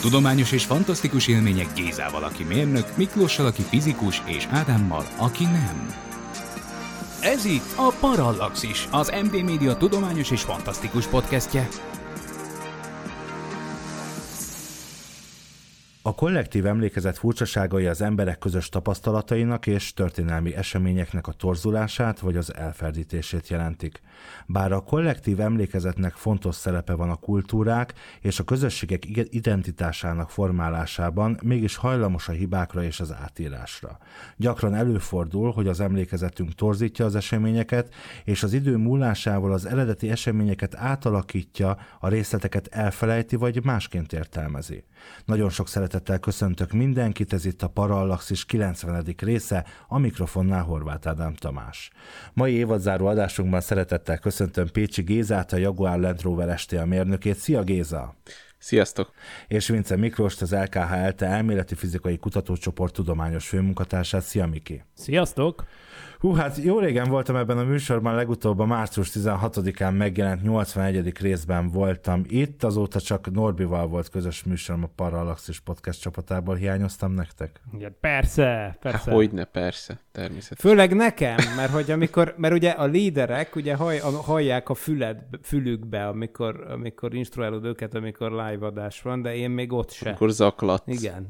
Tudományos és fantasztikus élmények Gézával, aki mérnök, Miklóssal, aki fizikus, és Ádámmal, aki nem. Ez itt a Parallaxis, az MD Média tudományos és fantasztikus podcastje. A kollektív emlékezet furcsaságai az emberek közös tapasztalatainak és történelmi eseményeknek a torzulását vagy az elferdítését jelentik. Bár a kollektív emlékezetnek fontos szerepe van a kultúrák és a közösségek identitásának formálásában, mégis hajlamos a hibákra és az átírásra. Gyakran előfordul, hogy az emlékezetünk torzítja az eseményeket, és az idő múlásával az eredeti eseményeket átalakítja, a részleteket elfelejti vagy másként értelmezi. Nagyon sok szeretettel köszöntök mindenkit, ez itt a Parallaxis 90. része, a mikrofonnál Horváth Ádám Tamás. Mai évadzáró adásunkban szeretettel köszöntöm Pécsi Gézát, a Jaguar Land Rover STL mérnökét. Szia Géza! Sziasztok! És Vince Miklóst, az LKH ELTE elméleti fizikai kutatócsoport tudományos főmunkatársát. Szia Miki! Sziasztok! Hú, hát jó régen voltam ebben a műsorban, legutóbb a március 16-án megjelent 81. részben voltam itt, azóta csak Norbival volt közös műsorom a Parallaxis podcast csapatából. Hiányoztam nektek? Igen, persze, persze. Hogyne, persze, természetesen. Főleg nekem, mert hogy amikor, mert ugye a líderek ugye haj, hallják a füled, fülükbe, amikor, amikor instruálod őket, amikor live adás van, de én még ott sem. Amikor zaklat. Igen.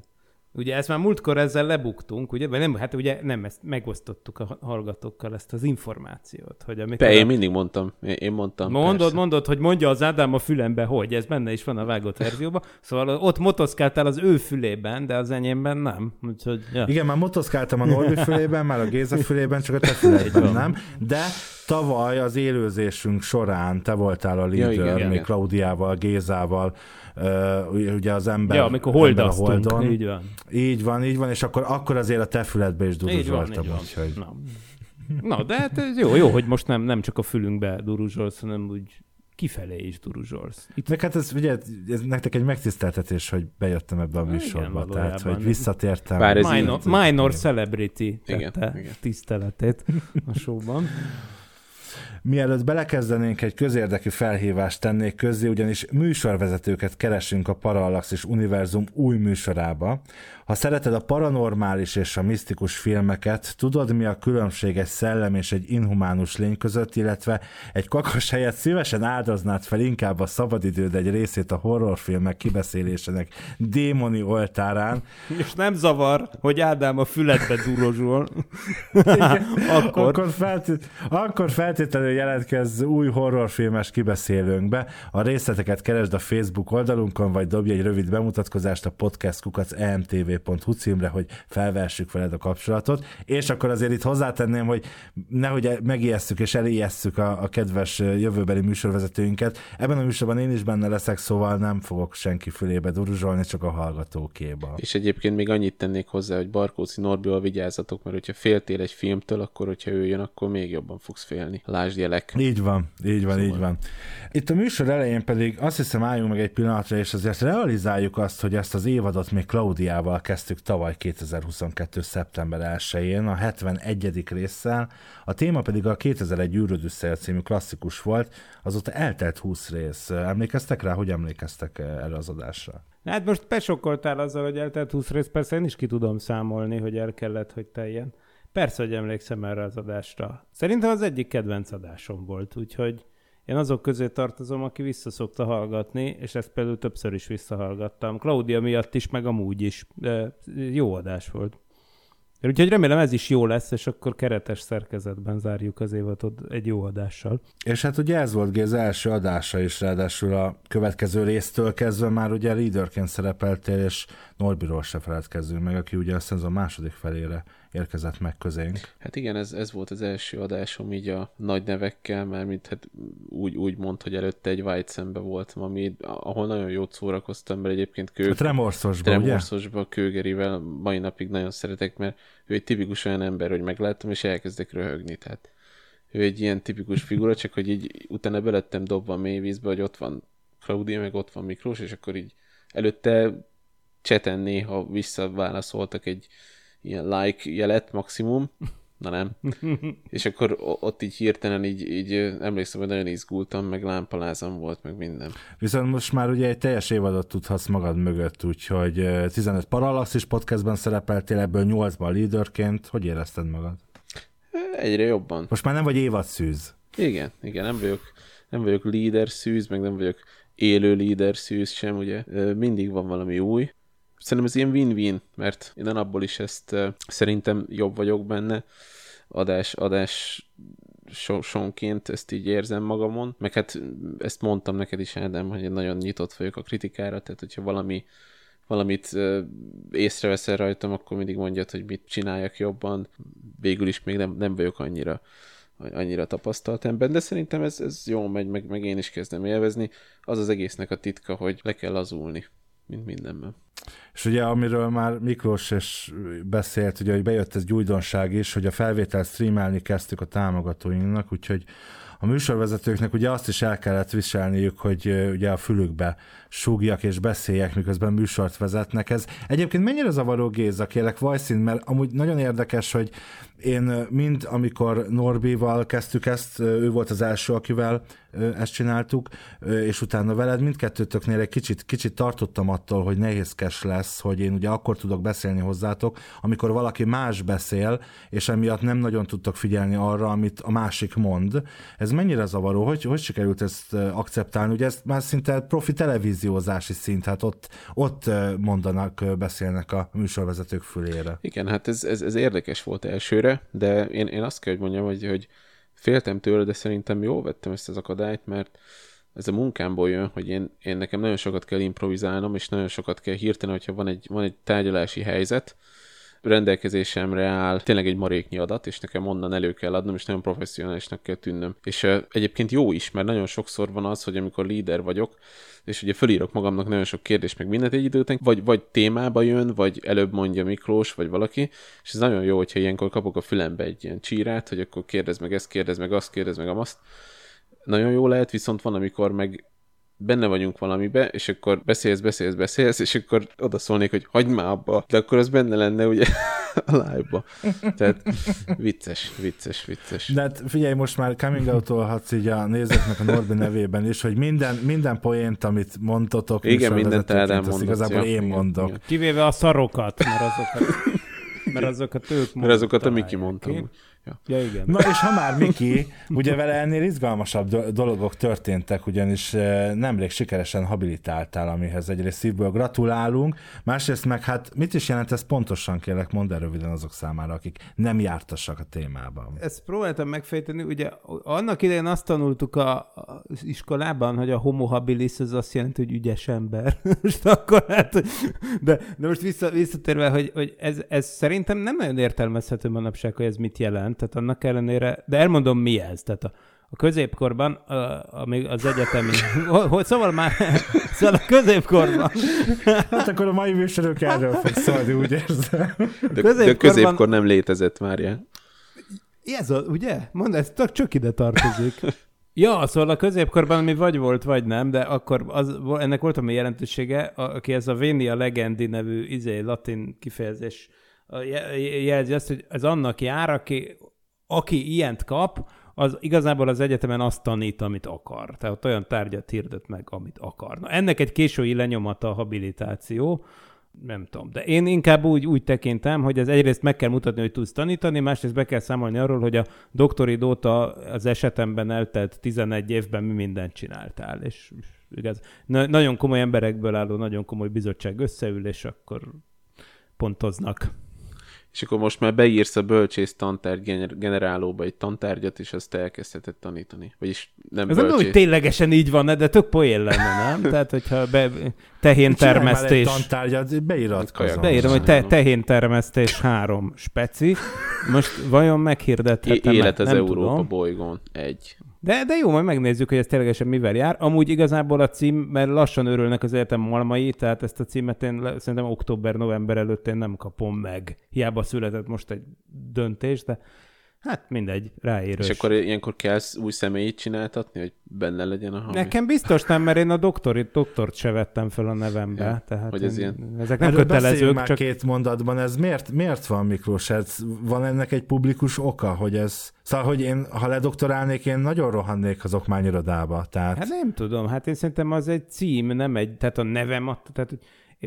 Ugye ezt már múltkor ezzel lebuktunk, ugye? Vagy nem, hát ugye nem, ezt megosztottuk a hallgatókkal ezt az információt. Hogy amikor Be, én a... mindig mondtam, én mondtam. Mondod, persze. mondod, hogy mondja az Ádám a fülembe, hogy ez benne is van a vágott verzióban. Szóval ott motoszkáltál az ő fülében, de az enyémben nem. Úgyhogy, ja. Igen, már motoszkáltam a Norbi fülében, már a Géza fülében, csak a te füledben nem. De tavaly az élőzésünk során te voltál a líder, ja, igen, még igen. Klaudiával, Gézával, ugye az ember, ja, amikor holdasztunk, ember a holdon. így van. Így van, így van, és akkor, akkor azért a te füledbe is duruzsoltam. Úgyhogy... Na. Na, de hát ez jó, jó, hogy most nem, nem csak a fülünkbe duruzsolsz, hanem úgy kifelé is duruzsolsz. Itt... Meg hát ez, ugye, ez nektek egy megtiszteltetés, hogy bejöttem ebbe a műsorba, igen, tehát hogy visszatértem. Bár ez minor, minor celebrity igen, tette igen. tiszteletét a showban. Mielőtt belekezdenénk, egy közérdekű felhívást tennék közzé, ugyanis műsorvezetőket keresünk a Parallaxis Univerzum új műsorába. Ha szereted a paranormális és a misztikus filmeket, tudod mi a különbség egy szellem és egy inhumánus lény között, illetve egy kakas helyet szívesen áldoznád fel inkább a szabadidőd egy részét a horrorfilmek kibeszélésének démoni oltárán. És nem zavar, hogy Ádám a füledbe durozsol. akkor... Akkor, feltét... akkor feltétlenül jelentkezz új horrorfilmes kibeszélőnkbe. A részleteket keresd a Facebook oldalunkon, vagy dobj egy rövid bemutatkozást a podcast kukac emtv.hu címre, hogy felvessük veled a kapcsolatot. És akkor azért itt hozzátenném, hogy nehogy megijesszük és elijesszük a, a kedves jövőbeli műsorvezetőinket. Ebben a műsorban én is benne leszek, szóval nem fogok senki fülébe duruzsolni, csak a hallgatókéba. És egyébként még annyit tennék hozzá, hogy Barkóci Norbival vigyázzatok, mert hogyha féltél egy filmtől, akkor hogyha ő jön, akkor még jobban fogsz félni. Lásd jelek. Így van, így van, szóval. így van. Itt a műsor elején pedig azt hiszem álljunk meg egy pillanatra, és azért realizáljuk azt, hogy ezt az évadot még Klaudiával kezdtük tavaly 2022. szeptember 1-én, a 71. résszel, a téma pedig a 2001 űrödüsszel című klasszikus volt, azóta eltelt 20 rész. Emlékeztek rá, hogy emlékeztek erre az adásra? Hát most besokkoltál azzal, hogy eltelt 20 rész, persze én is ki tudom számolni, hogy el kellett, hogy teljen. Persze, hogy emlékszem erre az adásra. Szerintem az egyik kedvenc adásom volt, úgyhogy én azok közé tartozom, aki visszaszokta hallgatni, és ezt például többször is visszahallgattam. Claudia miatt is, meg amúgy is. De jó adás volt. Úgyhogy remélem ez is jó lesz, és akkor keretes szerkezetben zárjuk az évadot egy jó adással. És hát ugye ez volt az első adása is, ráadásul a következő résztől kezdve már ugye leaderként szerepeltél, és Norbiról se feledkezzünk meg, aki ugye a második felére érkezett meg közénk. Hát igen, ez, ez volt az első adásom így a nagy nevekkel, mert mint hát úgy, úgy mond, hogy előtte egy White szembe voltam, ami, ahol nagyon jót szórakoztam, mert egyébként kő... A Tremorszosban, ugye? Tremorszosban Kőgerivel mai napig nagyon szeretek, mert ő egy tipikus olyan ember, hogy megláttam, és elkezdek röhögni, tehát ő egy ilyen tipikus figura, csak hogy így utána belettem dobva a mélyvízbe, hogy ott van Claudia, meg ott van Miklós, és akkor így előtte cseten néha visszaválaszoltak egy ilyen like jelet maximum, na nem. és akkor ott így hirtelen így, így emlékszem, hogy nagyon izgultam, meg lámpalázam volt, meg minden. Viszont most már ugye egy teljes évadot tudhatsz magad mögött, úgyhogy 15 Parallaxis podcastban szerepeltél, ebből 8-ban leaderként. Hogy érezted magad? Egyre jobban. Most már nem vagy évadszűz. Igen, igen, nem vagyok, nem vagyok líder szűz, meg nem vagyok élő líder szűz sem, ugye. Mindig van valami új. Szerintem ez ilyen win-win, mert én abból is ezt szerintem jobb vagyok benne, adás, adás sonként ezt így érzem magamon, meg hát ezt mondtam neked is, Ádám, hogy én nagyon nyitott vagyok a kritikára, tehát hogyha valami valamit észreveszel rajtam, akkor mindig mondjad, hogy mit csináljak jobban. Végül is még nem, nem vagyok annyira annyira tapasztalt ember, de szerintem ez, ez jól megy, meg, meg én is kezdem élvezni. Az az egésznek a titka, hogy le kell azulni, mint mindenben. És ugye, amiről már Miklós is beszélt, ugye, hogy bejött ez újdonság is, hogy a felvételt streamelni kezdtük a támogatóinknak, úgyhogy a műsorvezetőknek ugye azt is el kellett viselniük, hogy ugye a fülükbe súgjak és beszéljek, miközben műsort vezetnek. Ez egyébként mennyire zavaró Géza, kérlek Vajszín, mert amúgy nagyon érdekes, hogy én mind, amikor Norbival kezdtük ezt, ő volt az első, akivel ezt csináltuk, és utána veled mindkettőtöknél egy kicsit, kicsit tartottam attól, hogy nehézkes lesz, hogy én ugye akkor tudok beszélni hozzátok, amikor valaki más beszél, és emiatt nem nagyon tudtok figyelni arra, amit a másik mond. Ez mennyire zavaró? Hogy, hogy sikerült ezt akceptálni? Ugye ez már szinte profi televíziózási szint, hát ott, ott mondanak, beszélnek a műsorvezetők fülére. Igen, hát ez, ez, ez érdekes volt elsőre, előre, de én, én azt kell, hogy mondjam, hogy, hogy féltem tőle, de szerintem jól vettem ezt az akadályt, mert ez a munkámból jön, hogy én, én nekem nagyon sokat kell improvizálnom, és nagyon sokat kell hirtelen, hogyha van egy, van egy tárgyalási helyzet, rendelkezésemre áll tényleg egy maréknyi adat, és nekem onnan elő kell adnom, és nagyon professzionálisnak kell tűnnöm. És uh, egyébként jó is, mert nagyon sokszor van az, hogy amikor líder vagyok, és ugye fölírok magamnak nagyon sok kérdést, meg mindent egy idő vagy, vagy témába jön, vagy előbb mondja Miklós, vagy valaki, és ez nagyon jó, hogyha ilyenkor kapok a fülembe egy ilyen csírát, hogy akkor kérdez meg ezt, kérdez meg azt, kérdez meg azt. Nagyon jó lehet, viszont van, amikor meg benne vagyunk valamibe, és akkor beszélsz, beszélsz, beszélsz, és akkor oda szólnék, hogy hagyd már abba, de akkor az benne lenne ugye a live-ba. Tehát vicces, vicces, vicces. De hát figyelj, most már coming out így a nézőknek a Norbi nevében is, hogy minden, minden poént, amit mondtatok, igen, mindent elmondott. Igazából én mondok. Igen. Kivéve a szarokat, mert azokat, mert azokat ők mondták. Mert azokat a Miki mondtam. Ja. ja, igen. Na és ha már Miki, ugye vele ennél izgalmasabb dolgok történtek, ugyanis eh, nemrég sikeresen habilitáltál, amihez egyrészt szívből gratulálunk, másrészt meg hát mit is jelent ez pontosan, kérlek, mondd el röviden azok számára, akik nem jártassak a témában. Ezt próbáltam megfejteni, ugye annak idején azt tanultuk a, az iskolában, hogy a homo habilis az azt jelenti, hogy ügyes ember. most akkor hát, de, de most vissza, visszatérve, hogy, hogy ez, ez szerintem nem nagyon értelmezhető manapság, hogy ez mit jelent jelent, tehát annak ellenére, de elmondom mi ez, tehát a, a középkorban, a, amíg az egyetemi, hogy szóval már, szóval a középkorban. Hát akkor a mai műsorok erről fog szólni, úgy érzem. De, de középkor nem létezett már ilyen. Ez a, ugye? Mondd, ez csak ide tartozik. Ja, szóval a középkorban mi vagy volt, vagy nem, de akkor az, ennek volt a jelentősége, aki ez a Vénia Legendi nevű izé, latin kifejezés jelzi azt, hogy ez annak jár, aki, aki ilyent kap, az igazából az egyetemen azt tanít, amit akar. Tehát olyan tárgyat hirdet meg, amit akar. Na, ennek egy késői lenyomata a habilitáció, nem tudom. De én inkább úgy, úgy tekintem, hogy ez egyrészt meg kell mutatni, hogy tudsz tanítani, másrészt be kell számolni arról, hogy a doktori óta az esetemben eltelt 11 évben mi mindent csináltál. És igaz, na, nagyon komoly emberekből álló, nagyon komoly bizottság összeül, és akkor pontoznak. És akkor most már beírsz a bölcsész tantárgy gener- generálóba egy tantárgyat, és azt elkezdheted tanítani. Vagyis nem Ez nem bölcsész. úgy ténylegesen így van, de tök poén lenne, nem? Tehát, hogyha be, tehén termesztés... tantárgyat, beiratkozom. Beírom, hogy te, tehén termesztés három speci. Most vajon meghirdethetem élet az nem Európa tudom. bolygón. Egy. De, de jó, majd megnézzük, hogy ez ténylegesen mivel jár. Amúgy igazából a cím, mert lassan örülnek az életem malmai, tehát ezt a címet én szerintem október-november előtt én nem kapom meg. Hiába született most egy döntés, de hát mindegy, ráérős. És akkor ilyenkor kell új személyit csináltatni, hogy benne legyen a hang. Nekem biztos nem, mert én a doktorit, doktort se vettem fel a nevembe. Ja, tehát hogy ez én, ilyen- ezek nem Erről beszéljünk kötelezők, már csak két mondatban, ez miért, miért van, Miklós? Ez, van ennek egy publikus oka, hogy ez... Szóval, hogy én, ha ledoktorálnék, én nagyon rohannék az okmányirodába. Tehát... Hát nem tudom, hát én szerintem az egy cím, nem egy, tehát a nevem, att, tehát hogy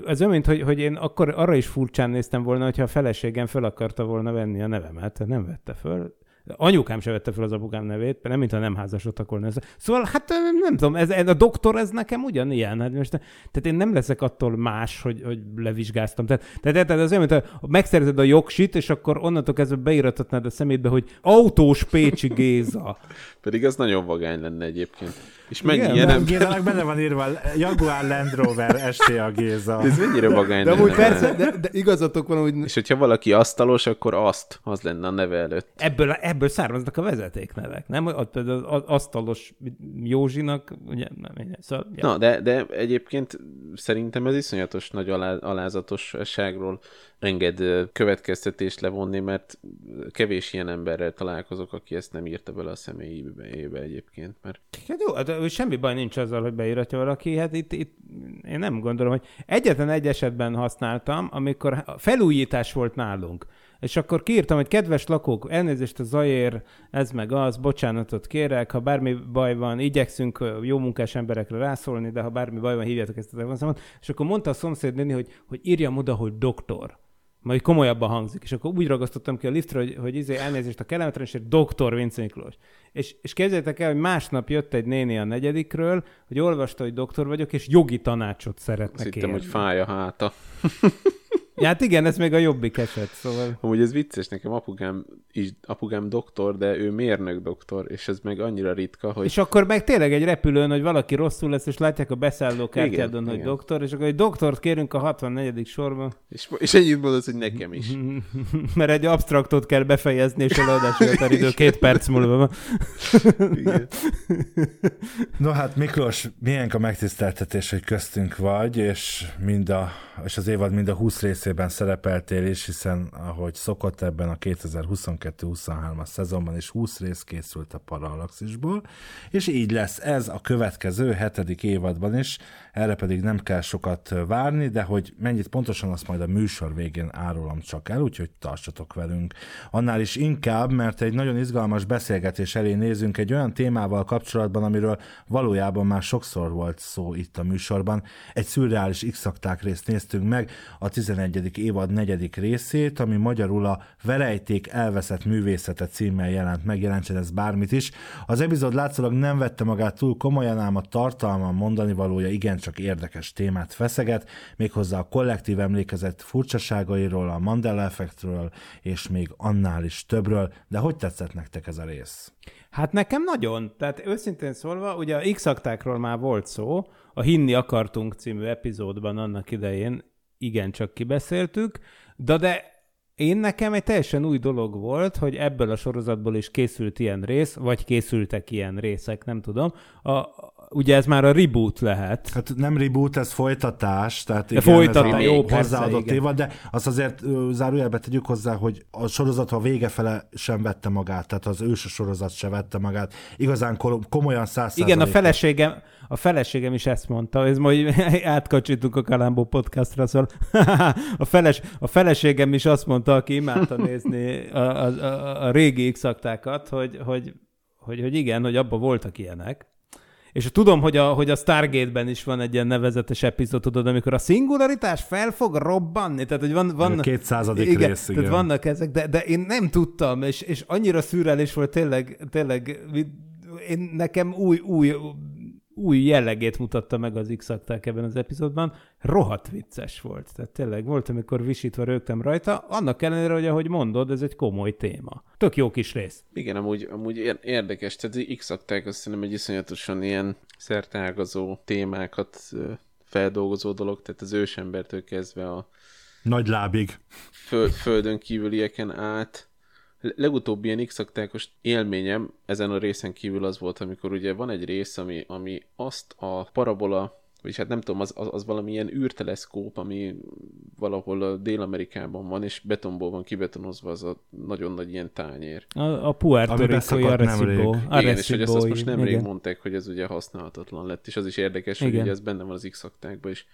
az mint hogy, hogy én akkor arra is furcsán néztem volna, hogyha a feleségem fel akarta volna venni a nevemet, nem vette föl. Anyukám se vette fel az apukám nevét, nem mintha nem házasodtak volna. Ez. Szóval hát nem tudom, ez, ez, a doktor ez nekem ugyanilyen. Hát most, tehát én nem leszek attól más, hogy, hogy levizsgáztam. Tehát, tehát, tehát az olyan, mint ha megszerzed a jogsit, és akkor onnantól kezdve beírathatnád a szemétbe, hogy autós Pécsi Géza. Pedig az nagyon vagány lenne egyébként. És mennyi Igen, ilyen Nem, ember... Gézának benne van írva Jaguar Land Rover STA Géza. Ez mennyire vagány De lenne. amúgy persze, de, de igazatok van, hogy És hogyha valaki asztalos, akkor azt, az lenne a neve előtt. ebből, ebből származnak a vezetéknevek, nem? Például az asztalos Józsinak, ugye, nem, szóval, ja. Na, de, de egyébként szerintem ez iszonyatos nagy alá, alázatosságról enged következtetést levonni, mert kevés ilyen emberrel találkozok, aki ezt nem írta bele a személyébe egyébként, mert Hát jó, hát semmi baj nincs azzal, hogy beíratja valaki, hát itt, itt én nem gondolom, hogy egyetlen egy esetben használtam, amikor felújítás volt nálunk. És akkor kiírtam, hogy kedves lakók, elnézést a zajér, ez meg az, bocsánatot kérek, ha bármi baj van, igyekszünk jó munkás emberekre rászólni, de ha bármi baj van, hívjátok ezt a telefonszámot. És akkor mondta a szomszéd néni, hogy, hogy írjam oda, hogy doktor. Majd komolyabban hangzik. És akkor úgy ragasztottam ki a liftre, hogy, hogy izé elnézést a kellemetlenségért, doktor Vince Miklós. És, és képzeljétek el, hogy másnap jött egy néni a negyedikről, hogy olvasta, hogy doktor vagyok, és jogi tanácsot azt szeretne hittem, kérni. hogy fáj a háta. Ja, hát igen, ez még a jobbik eset, szóval... Amúgy ez vicces, nekem apukám, is, apukám doktor, de ő mérnök doktor, és ez meg annyira ritka, hogy És akkor meg tényleg egy repülőn, hogy valaki rosszul lesz, és látják a beszállókártyádon, hogy igen. doktor, és akkor egy doktort kérünk a 64. sorban, és, és ennyit mondod, hogy nekem is. mert egy abstraktot kell befejezni, és a leadási határidő két perc múlva van. Igen. No hát Miklós, milyen a megtiszteltetés, hogy köztünk vagy, és, mind a, és az évad mind a 20 részében szerepeltél is, hiszen ahogy szokott ebben a 2022-23-as szezonban is 20 rész készült a Parallaxisból, és így lesz ez a következő hetedik évadban is, erre pedig nem kell sokat várni, de hogy mennyit pontosan azt majd a műsor végén árulom csak el, úgyhogy tartsatok velünk. Annál is inkább, mert egy nagyon izgalmas beszélgetés elé nézünk egy olyan témával kapcsolatban, amiről valójában már sokszor volt szó itt a műsorban. Egy szürreális x részt néztünk meg, a 11. évad negyedik részét, ami magyarul a Verejték elveszett művészete címmel jelent meg, jelentsen ez bármit is. Az epizód látszólag nem vette magát túl komolyan, ám a tartalma mondani valója igencsak érdekes témát feszeget, méghozzá a kollektív emlékezet furcsaságairól, a Mandela effektről, és még annál is többről. De hogy tetszett nektek ez a rész? Hát nekem nagyon. Tehát őszintén szólva, ugye a x már volt szó, a Hinni akartunk című epizódban annak idején igencsak kibeszéltük, de de én nekem egy teljesen új dolog volt, hogy ebből a sorozatból is készült ilyen rész, vagy készültek ilyen részek, nem tudom. A, ugye ez már a reboot lehet. Hát nem reboot, ez folytatás, tehát igen, folytatás, ez a jó, persze, hozzáadott igen. évad, de azt azért zárójelbe tegyük hozzá, hogy a sorozat a vége fele sem vette magát, tehát az ős sorozat sem vette magát. Igazán komolyan száz Igen, a feleségem, a feleségem is ezt mondta, ez majd átkacsítunk a Kalambó podcastra, szóval a, feles, a feleségem is azt mondta, aki imádta nézni a, a, a, a régi x hogy, hogy, hogy, hogy igen, hogy abban voltak ilyenek. És tudom, hogy a, hogy a Stargate-ben is van egy ilyen nevezetes epizód, tudod, amikor a szingularitás fel fog robbanni, tehát hogy van, van A 200. igen, rész, tehát igen. vannak ezek, de, de én nem tudtam, és, és annyira szürreális volt tényleg, tényleg, én nekem új, új új jellegét mutatta meg az x ebben az epizódban, rohadt vicces volt. Tehát tényleg volt, amikor visítva rögtem rajta, annak ellenére, hogy ahogy mondod, ez egy komoly téma. Tök jó kis rész. Igen, amúgy, amúgy ér- érdekes, tehát x azt szerintem egy iszonyatosan ilyen szertágazó témákat feldolgozó dolog, tehát az ősembertől kezdve a Nagy lábig. föld, földön kívülieken át. Le- Legutóbbi ilyen x élményem ezen a részen kívül az volt, amikor ugye van egy rész, ami, ami azt a parabola, vagyis hát nem tudom, az, az, az valamilyen űrteleszkóp, ami valahol a Dél-Amerikában van, és betonból van kibetonozva az a nagyon nagy ilyen tányér. A, a Puerto nemrég. Arecibo. Igen, és hogy ezt, azt most nemrég igen. mondták, hogy ez ugye használhatatlan lett, és az is érdekes, hogy Igen. ugye ez benne van az x is.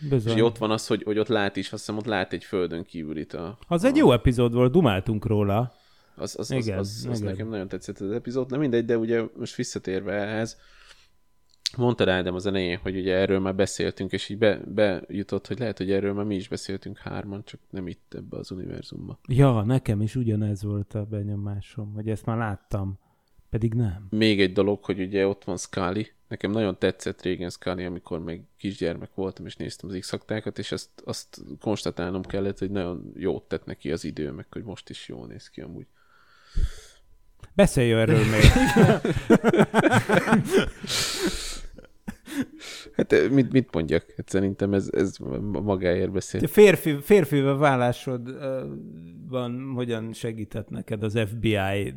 És Bizony. ugye ott van az, hogy, hogy ott lát is, azt hiszem ott lát egy földön kívülit a, Az egy jó epizód volt, dumáltunk róla. Az, az, Igen, az, az, az igen. nekem nagyon tetszett az epizód. Nem mindegy, de ugye most visszatérve ehhez, mondtad Ádám az elején, hogy ugye erről már beszéltünk, és így be, bejutott, hogy lehet, hogy erről már mi is beszéltünk hárman, csak nem itt ebbe az univerzumba. Ja, nekem is ugyanez volt a benyomásom, hogy ezt már láttam. Pedig nem. Még egy dolog, hogy ugye ott van Scully. Nekem nagyon tetszett régen Scully, amikor még kisgyermek voltam, és néztem az x és azt, azt konstatálnom kellett, hogy nagyon jót tett neki az idő, meg hogy most is jól néz ki amúgy. Beszélj erről még. Hát mit, mit mondjak? Hát szerintem ez, ez magáért beszél. Férfi, férfivel válásodban hogyan segített neked az FBI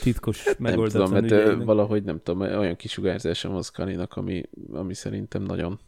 titkos hát Nem tudom, ügyeinek? valahogy nem tudom, olyan kisugárzása van Skalinak, ami, ami szerintem nagyon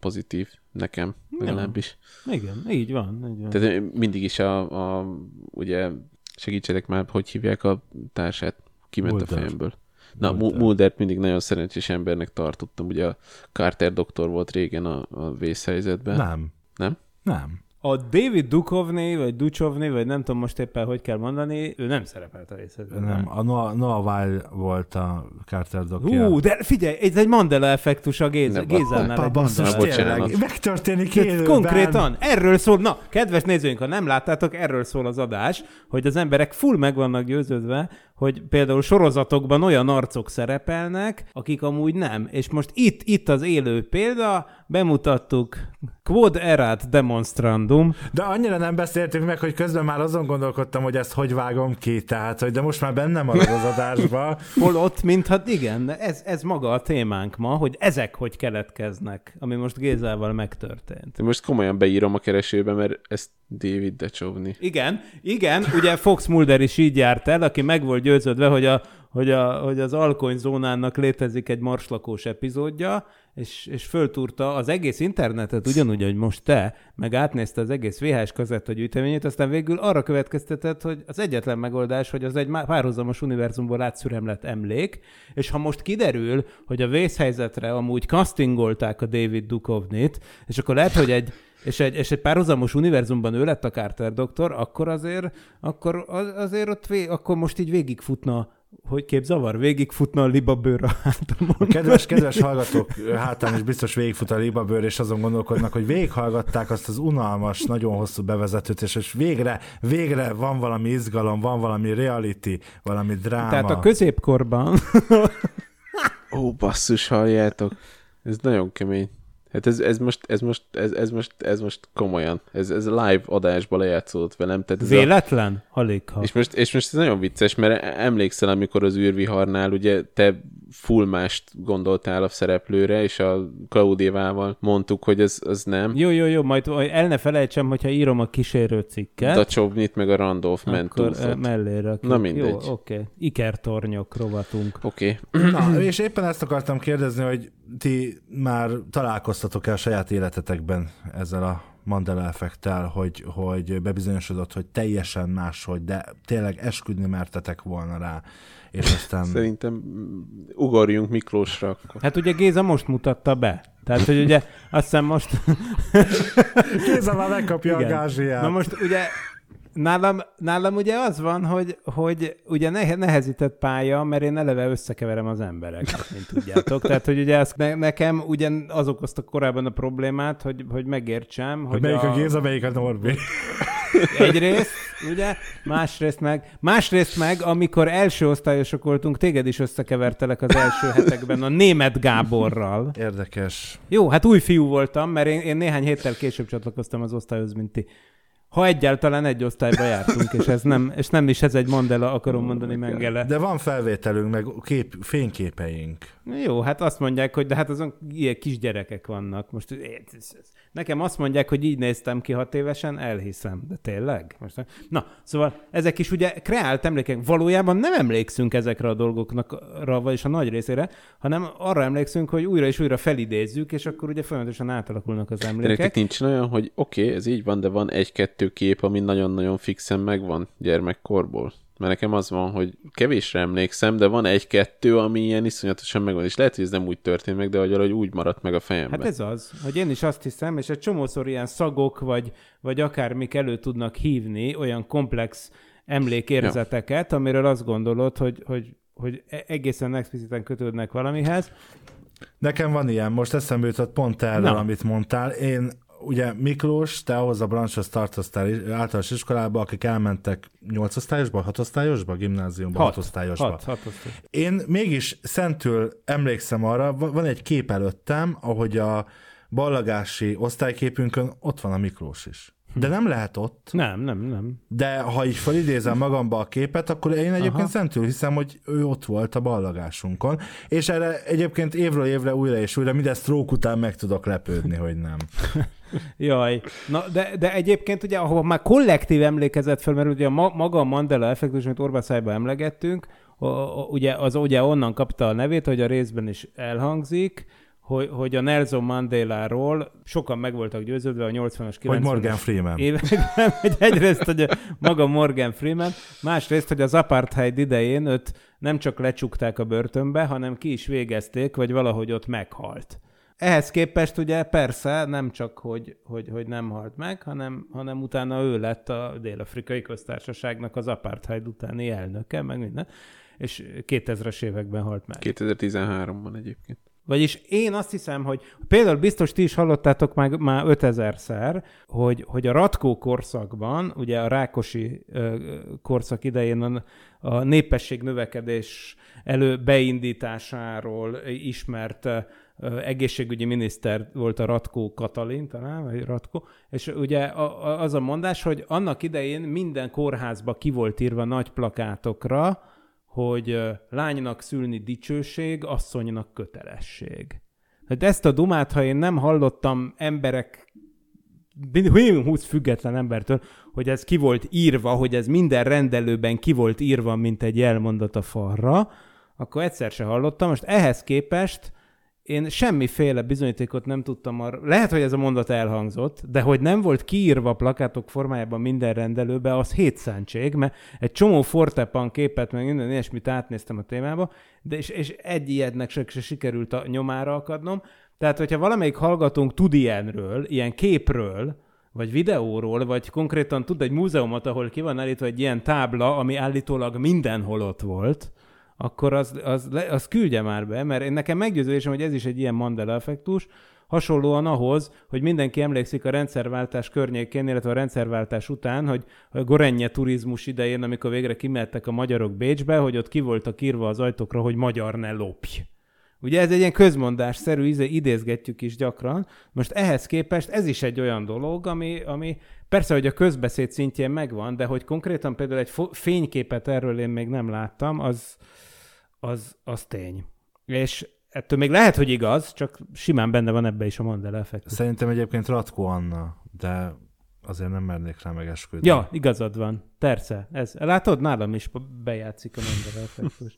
pozitív nekem, legalábbis. Igen, így van. Így van. Tehát mindig is a, a ugye segítsetek már, hogy hívják a társát, kiment a Mulder. fejemből. Na, Mulder. Mu- Muldert mindig nagyon szerencsés embernek tartottam. Ugye a Carter doktor volt régen a, a vészhelyzetben. Nem. Nem? Nem. A David Duchovny, vagy Duchovny, vagy nem tudom most éppen, hogy kell mondani, ő nem szerepelt a részletben. Nem. A Noah, Noah Weil volt a Carter dokja. Hú, de figyelj, ez egy Mandela effektus a Géz, Gézánál. Egy basszus, tényleg. Megtörténik élőben. Konkrétan, erről szól, na, kedves nézőink, ha nem láttátok, erről szól az adás, hogy az emberek full meg vannak győződve, hogy például sorozatokban olyan arcok szerepelnek, akik amúgy nem. És most itt, itt az élő példa, bemutattuk Quod erat demonstrandum, De annyira nem beszéltünk meg, hogy közben már azon gondolkodtam, hogy ezt hogy vágom ki, tehát, hogy de most már benne marad az adásba. holott, mintha igen, ez, ez maga a témánk ma, hogy ezek hogy keletkeznek, ami most Gézával megtörtént. De most komolyan beírom a keresőbe, mert ezt David Decsovni. Igen, igen, ugye Fox Mulder is így járt el, aki meg volt győződve, hogy, a, hogy, a, hogy az alkonyzónának létezik egy marslakós epizódja, és, és föltúrta az egész internetet, ugyanúgy, hogy most te, meg átnézte az egész VHS kazettagyűjteményét, aztán végül arra következtetett, hogy az egyetlen megoldás, hogy az egy párhuzamos univerzumból átszüremlett emlék, és ha most kiderül, hogy a vészhelyzetre amúgy castingolták a David Duchovnit, és akkor lehet, hogy egy és egy, és egy párhuzamos univerzumban ő lett a Carter doktor, akkor azért, akkor az, azért ott vé, akkor most így végigfutna, hogy képzavar, végigfutna a libabőr a hátamon. Kedves, kedves hallgatók, hátán is biztos végigfut a libabőr, és azon gondolkodnak, hogy végighallgatták azt az unalmas, nagyon hosszú bevezetőt, és, és végre, végre van valami izgalom, van valami reality, valami dráma. Tehát a középkorban Ó, basszus, halljátok. Ez nagyon kemény. Hát ez, ez most, ez most, ez, ez most, ez most komolyan. Ez, ez live adásba lejátszódott velem. Tehát ez a, véletlen, alig ha. és, most, és most ez nagyon vicces, mert emlékszel, amikor az űrviharnál ugye te full mást gondoltál a szereplőre, és a Claudévával mondtuk, hogy ez, az nem. Jó, jó, jó, majd el ne felejtsem, hogyha írom a kísérő cikket, A Csovnit meg a Randolph ment akkor túlzott. eh, mellére. rakjuk. Na mindegy. Jó, oké. Okay. Ikertornyok rovatunk. Oké. Okay. Na, és éppen ezt akartam kérdezni, hogy ti már találkoztatok el saját életetekben ezzel a Mandela effekttel, hogy, hogy bebizonyosodott, hogy teljesen máshogy, de tényleg esküdni mertetek volna rá, és aztán... Szerintem mm, ugorjunk Miklósra akkor. Hát ugye Géza most mutatta be. Tehát, hogy ugye azt hiszem most... Géza már megkapja Igen. a gázsiát. Na most ugye nálam, nálam ugye az van, hogy, hogy ugye nehe, nehezített pálya, mert én eleve összekeverem az embereket, mint tudjátok. Tehát, hogy ugye ez ne, nekem ugyan az okozta korábban a problémát, hogy, hogy megértsem, hogy hogy melyik a... a, Géza, melyik a Norbi. Egyrészt, ugye? Másrészt meg, másrészt meg, amikor első osztályosok voltunk, téged is összekevertelek az első hetekben a német Gáborral. Érdekes. Jó, hát új fiú voltam, mert én, én néhány héttel később csatlakoztam az osztályhoz, mint ti. Ha egyáltalán egy osztályba jártunk, és ez nem, és nem is ez egy Mandela, akarom mondani Mengele. De van felvételünk, meg kép, fényképeink. Jó, hát azt mondják, hogy de hát azon ilyen kisgyerekek vannak. Most nekem azt mondják, hogy így néztem ki hat évesen, elhiszem. De tényleg? Most, na, szóval ezek is ugye kreált emlékek. Valójában nem emlékszünk ezekre a dolgoknak, vagyis a nagy részére, hanem arra emlékszünk, hogy újra és újra felidézzük, és akkor ugye folyamatosan átalakulnak az De nektek emlékek. nincs olyan, hogy oké, okay, ez így van, de van egy-kettő kép, ami nagyon-nagyon fixen megvan gyermekkorból. Mert nekem az van, hogy kevésre emlékszem, de van egy-kettő, ami ilyen iszonyatosan megvan. És lehet, hogy ez nem úgy történt meg, de hogy valahogy úgy maradt meg a fejemben. Hát ez az, hogy én is azt hiszem, és egy csomószor ilyen szagok, vagy, vagy akármik elő tudnak hívni olyan komplex emlékérzeteket, ja. amiről azt gondolod, hogy, hogy, hogy e- egészen expliciten kötődnek valamihez. Nekem van ilyen, most eszembe jutott pont erről, Na. amit mondtál. Én, ugye Miklós, te ahhoz a branchhoz tartoztál általános iskolába, akik elmentek 8 osztályosba, 6 osztályosba, gimnáziumba, 6 osztályosba. Hat, hat osztályos. Én mégis szentül emlékszem arra, va- van egy kép előttem, ahogy a ballagási osztályképünkön ott van a Miklós is. De nem lehet ott. Nem, nem, nem. De ha így felidézem magamba a képet, akkor én egyébként Aha. szentül hiszem, hogy ő ott volt a ballagásunkon. És erre egyébként évről évre újra és újra minden stroke után meg tudok lepődni, hogy nem. Jaj. Na, de, de egyébként ugye, ahol már kollektív emlékezet felmerül, ugye a ma, maga a Mandela effektus, amit Orbán Szájba emlegettünk, ugye, az ugye onnan kapta a nevét, hogy a részben is elhangzik, hogy, hogy a Nelson Mandela-ról sokan meg voltak győződve a 80-as, 90-es Vagy Morgan Freeman. években, hogy egyrészt, hogy maga Morgan Freeman, másrészt, hogy az apartheid idején őt nem csak lecsukták a börtönbe, hanem ki is végezték, vagy valahogy ott meghalt. Ehhez képest ugye persze nem csak, hogy, hogy, hogy nem halt meg, hanem, hanem utána ő lett a Dél-Afrikai Köztársaságnak az apartheid utáni elnöke, meg minden, és 2000-es években halt meg. 2013-ban egyébként. Vagyis én azt hiszem, hogy például biztos ti is hallottátok már, már 5000-szer, hogy, hogy a Ratkó korszakban, ugye a Rákosi ö, korszak idején a, a népesség növekedés elő beindításáról ismert ö, egészségügyi miniszter volt a Ratkó Katalin, talán, vagy Ratkó, és ugye a, a, az a mondás, hogy annak idején minden kórházba ki volt írva nagy plakátokra, hogy lánynak szülni dicsőség, asszonynak kötelesség. Hát ezt a dumát, ha én nem hallottam emberek, minimum 20 független embertől, hogy ez ki volt írva, hogy ez minden rendelőben ki volt írva, mint egy jelmondat a falra, akkor egyszer se hallottam. Most ehhez képest én semmiféle bizonyítékot nem tudtam arra. Lehet, hogy ez a mondat elhangzott, de hogy nem volt kiírva plakátok formájában minden rendelőbe, az hétszentség, mert egy csomó fortepan képet, meg minden ilyesmit átnéztem a témába, de és, és egy ilyetnek se, se sikerült a nyomára akadnom. Tehát, hogyha valamelyik hallgatónk tud ilyenről, ilyen képről, vagy videóról, vagy konkrétan tud egy múzeumot, ahol ki van állítva egy ilyen tábla, ami állítólag mindenhol ott volt, akkor az, az, az küldje már be, mert én nekem meggyőződésem, hogy ez is egy ilyen Mandela effektus, hasonlóan ahhoz, hogy mindenki emlékszik a rendszerváltás környékén, illetve a rendszerváltás után, hogy a Gorenje turizmus idején, amikor végre kimehettek a magyarok Bécsbe, hogy ott ki voltak írva az ajtókra, hogy magyar ne lopj. Ugye ez egy ilyen közmondásszerű, idézgetjük is gyakran. Most ehhez képest ez is egy olyan dolog, ami, ami persze, hogy a közbeszéd szintjén megvan, de hogy konkrétan például egy fényképet erről én még nem láttam, az, az, az tény. És ettől még lehet, hogy igaz, csak simán benne van ebbe is a Mandela effektus. Szerintem egyébként Ratko Anna, de azért nem mernék rá megesküdni. Ja, igazad van. Persze. Ez, látod, nálam is bejátszik a Mandela effektus.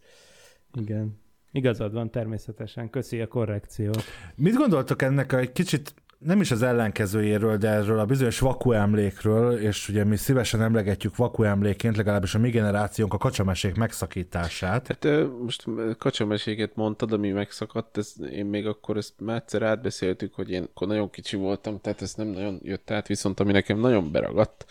Igen. Igazad van, természetesen. Köszi a korrekciót. Mit gondoltok ennek a egy kicsit nem is az ellenkezőjéről, de erről a bizonyos vaku emlékről, és ugye mi szívesen emlegetjük vaku emlékként, legalábbis a mi generációnk a kacsamesék megszakítását. Hát most kacsameséket mondtad, ami megszakadt, ez, én még akkor ezt már egyszer átbeszéltük, hogy én akkor nagyon kicsi voltam, tehát ez nem nagyon jött át, viszont ami nekem nagyon beragadt,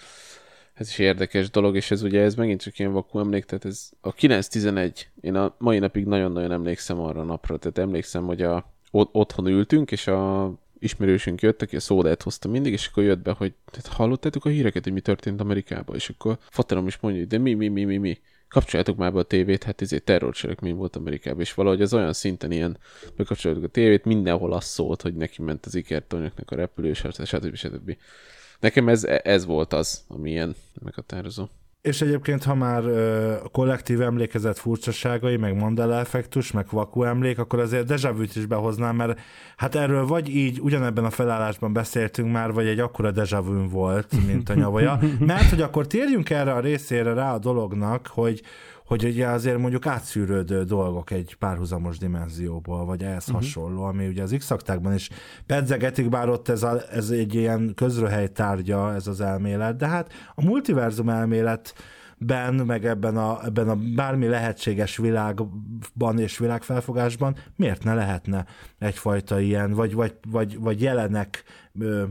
ez is érdekes dolog, és ez ugye ez megint csak ilyen vakú emlék, tehát ez a 9-11, én a mai napig nagyon-nagyon emlékszem arra a napra, tehát emlékszem, hogy a, ott, otthon ültünk, és a ismerősünk jött, aki a szódát hozta mindig, és akkor jött be, hogy tehát hallottátok a híreket, hogy mi történt Amerikában, és akkor Faterom is mondja, hogy de mi, mi, mi, mi, mi. Kapcsoljátok már be a tévét, hát ezért terrorcselekmény volt Amerikában, és valahogy az olyan szinten ilyen, bekapcsoljátok a tévét, mindenhol az szólt, hogy neki ment az ikertonyoknak a repülő, stb. stb. stb. Nekem ez, ez volt az, ami ilyen meghatározó. És egyébként, ha már ö, kollektív emlékezet furcsaságai, meg Mandela effektus, meg vaku emlék, akkor azért dejavűt is behoznám, mert hát erről vagy így ugyanebben a felállásban beszéltünk már, vagy egy akkora dejavűn volt, mint a nyavaja. Mert hogy akkor térjünk erre a részére rá a dolognak, hogy, hogy ugye azért mondjuk átszűrődő dolgok egy párhuzamos dimenzióból, vagy ehhez uh-huh. hasonló, ami ugye az x is pedzegetik, bár ott ez, a, ez egy ilyen közröhely tárgya ez az elmélet, de hát a multiverzum elmélet ben, meg ebben a, ebben a bármi lehetséges világban és világfelfogásban miért ne lehetne egyfajta ilyen, vagy, vagy, vagy, vagy jelenek ö,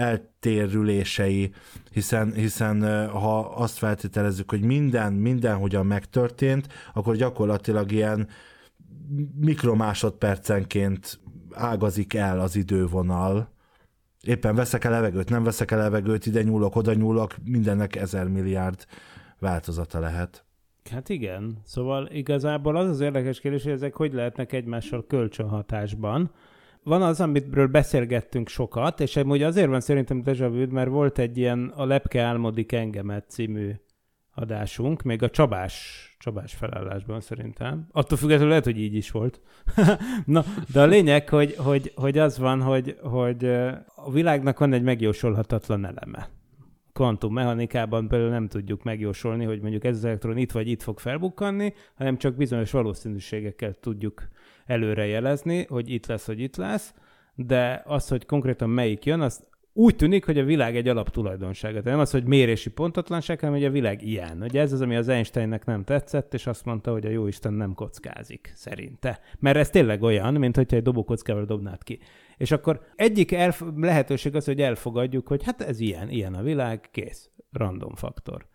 eltérülései, hiszen, hiszen ha azt feltételezzük, hogy minden, minden hogyan megtörtént, akkor gyakorlatilag ilyen mikromásodpercenként ágazik el az idővonal. Éppen veszek el levegőt, nem veszek el levegőt, ide nyúlok, oda nyúlok, mindennek ezer milliárd változata lehet. Hát igen, szóval igazából az az érdekes kérdés, hogy ezek hogy lehetnek egymással kölcsönhatásban, van az, amitről beszélgettünk sokat, és amúgy azért van szerintem Deja mert volt egy ilyen a Lepke álmodik engemet című adásunk, még a Csabás, Csabás felállásban szerintem. Attól függetlenül lehet, hogy így is volt. Na, de a lényeg, hogy, hogy, hogy az van, hogy, hogy a világnak van egy megjósolhatatlan eleme. Kvantummechanikában például nem tudjuk megjósolni, hogy mondjuk ez az elektron itt vagy itt fog felbukkanni, hanem csak bizonyos valószínűségekkel tudjuk előre jelezni, hogy itt lesz, hogy itt lesz, de az, hogy konkrétan melyik jön, az úgy tűnik, hogy a világ egy alaptulajdonsága. Tehát nem az, hogy mérési pontatlanság, hanem hogy a világ ilyen. Ugye ez az, ami az Einsteinnek nem tetszett, és azt mondta, hogy a jó Isten nem kockázik, szerinte. Mert ez tényleg olyan, mint hogyha egy dobókockával dobnád ki. És akkor egyik elf- lehetőség az, hogy elfogadjuk, hogy hát ez ilyen, ilyen a világ, kész, random faktor.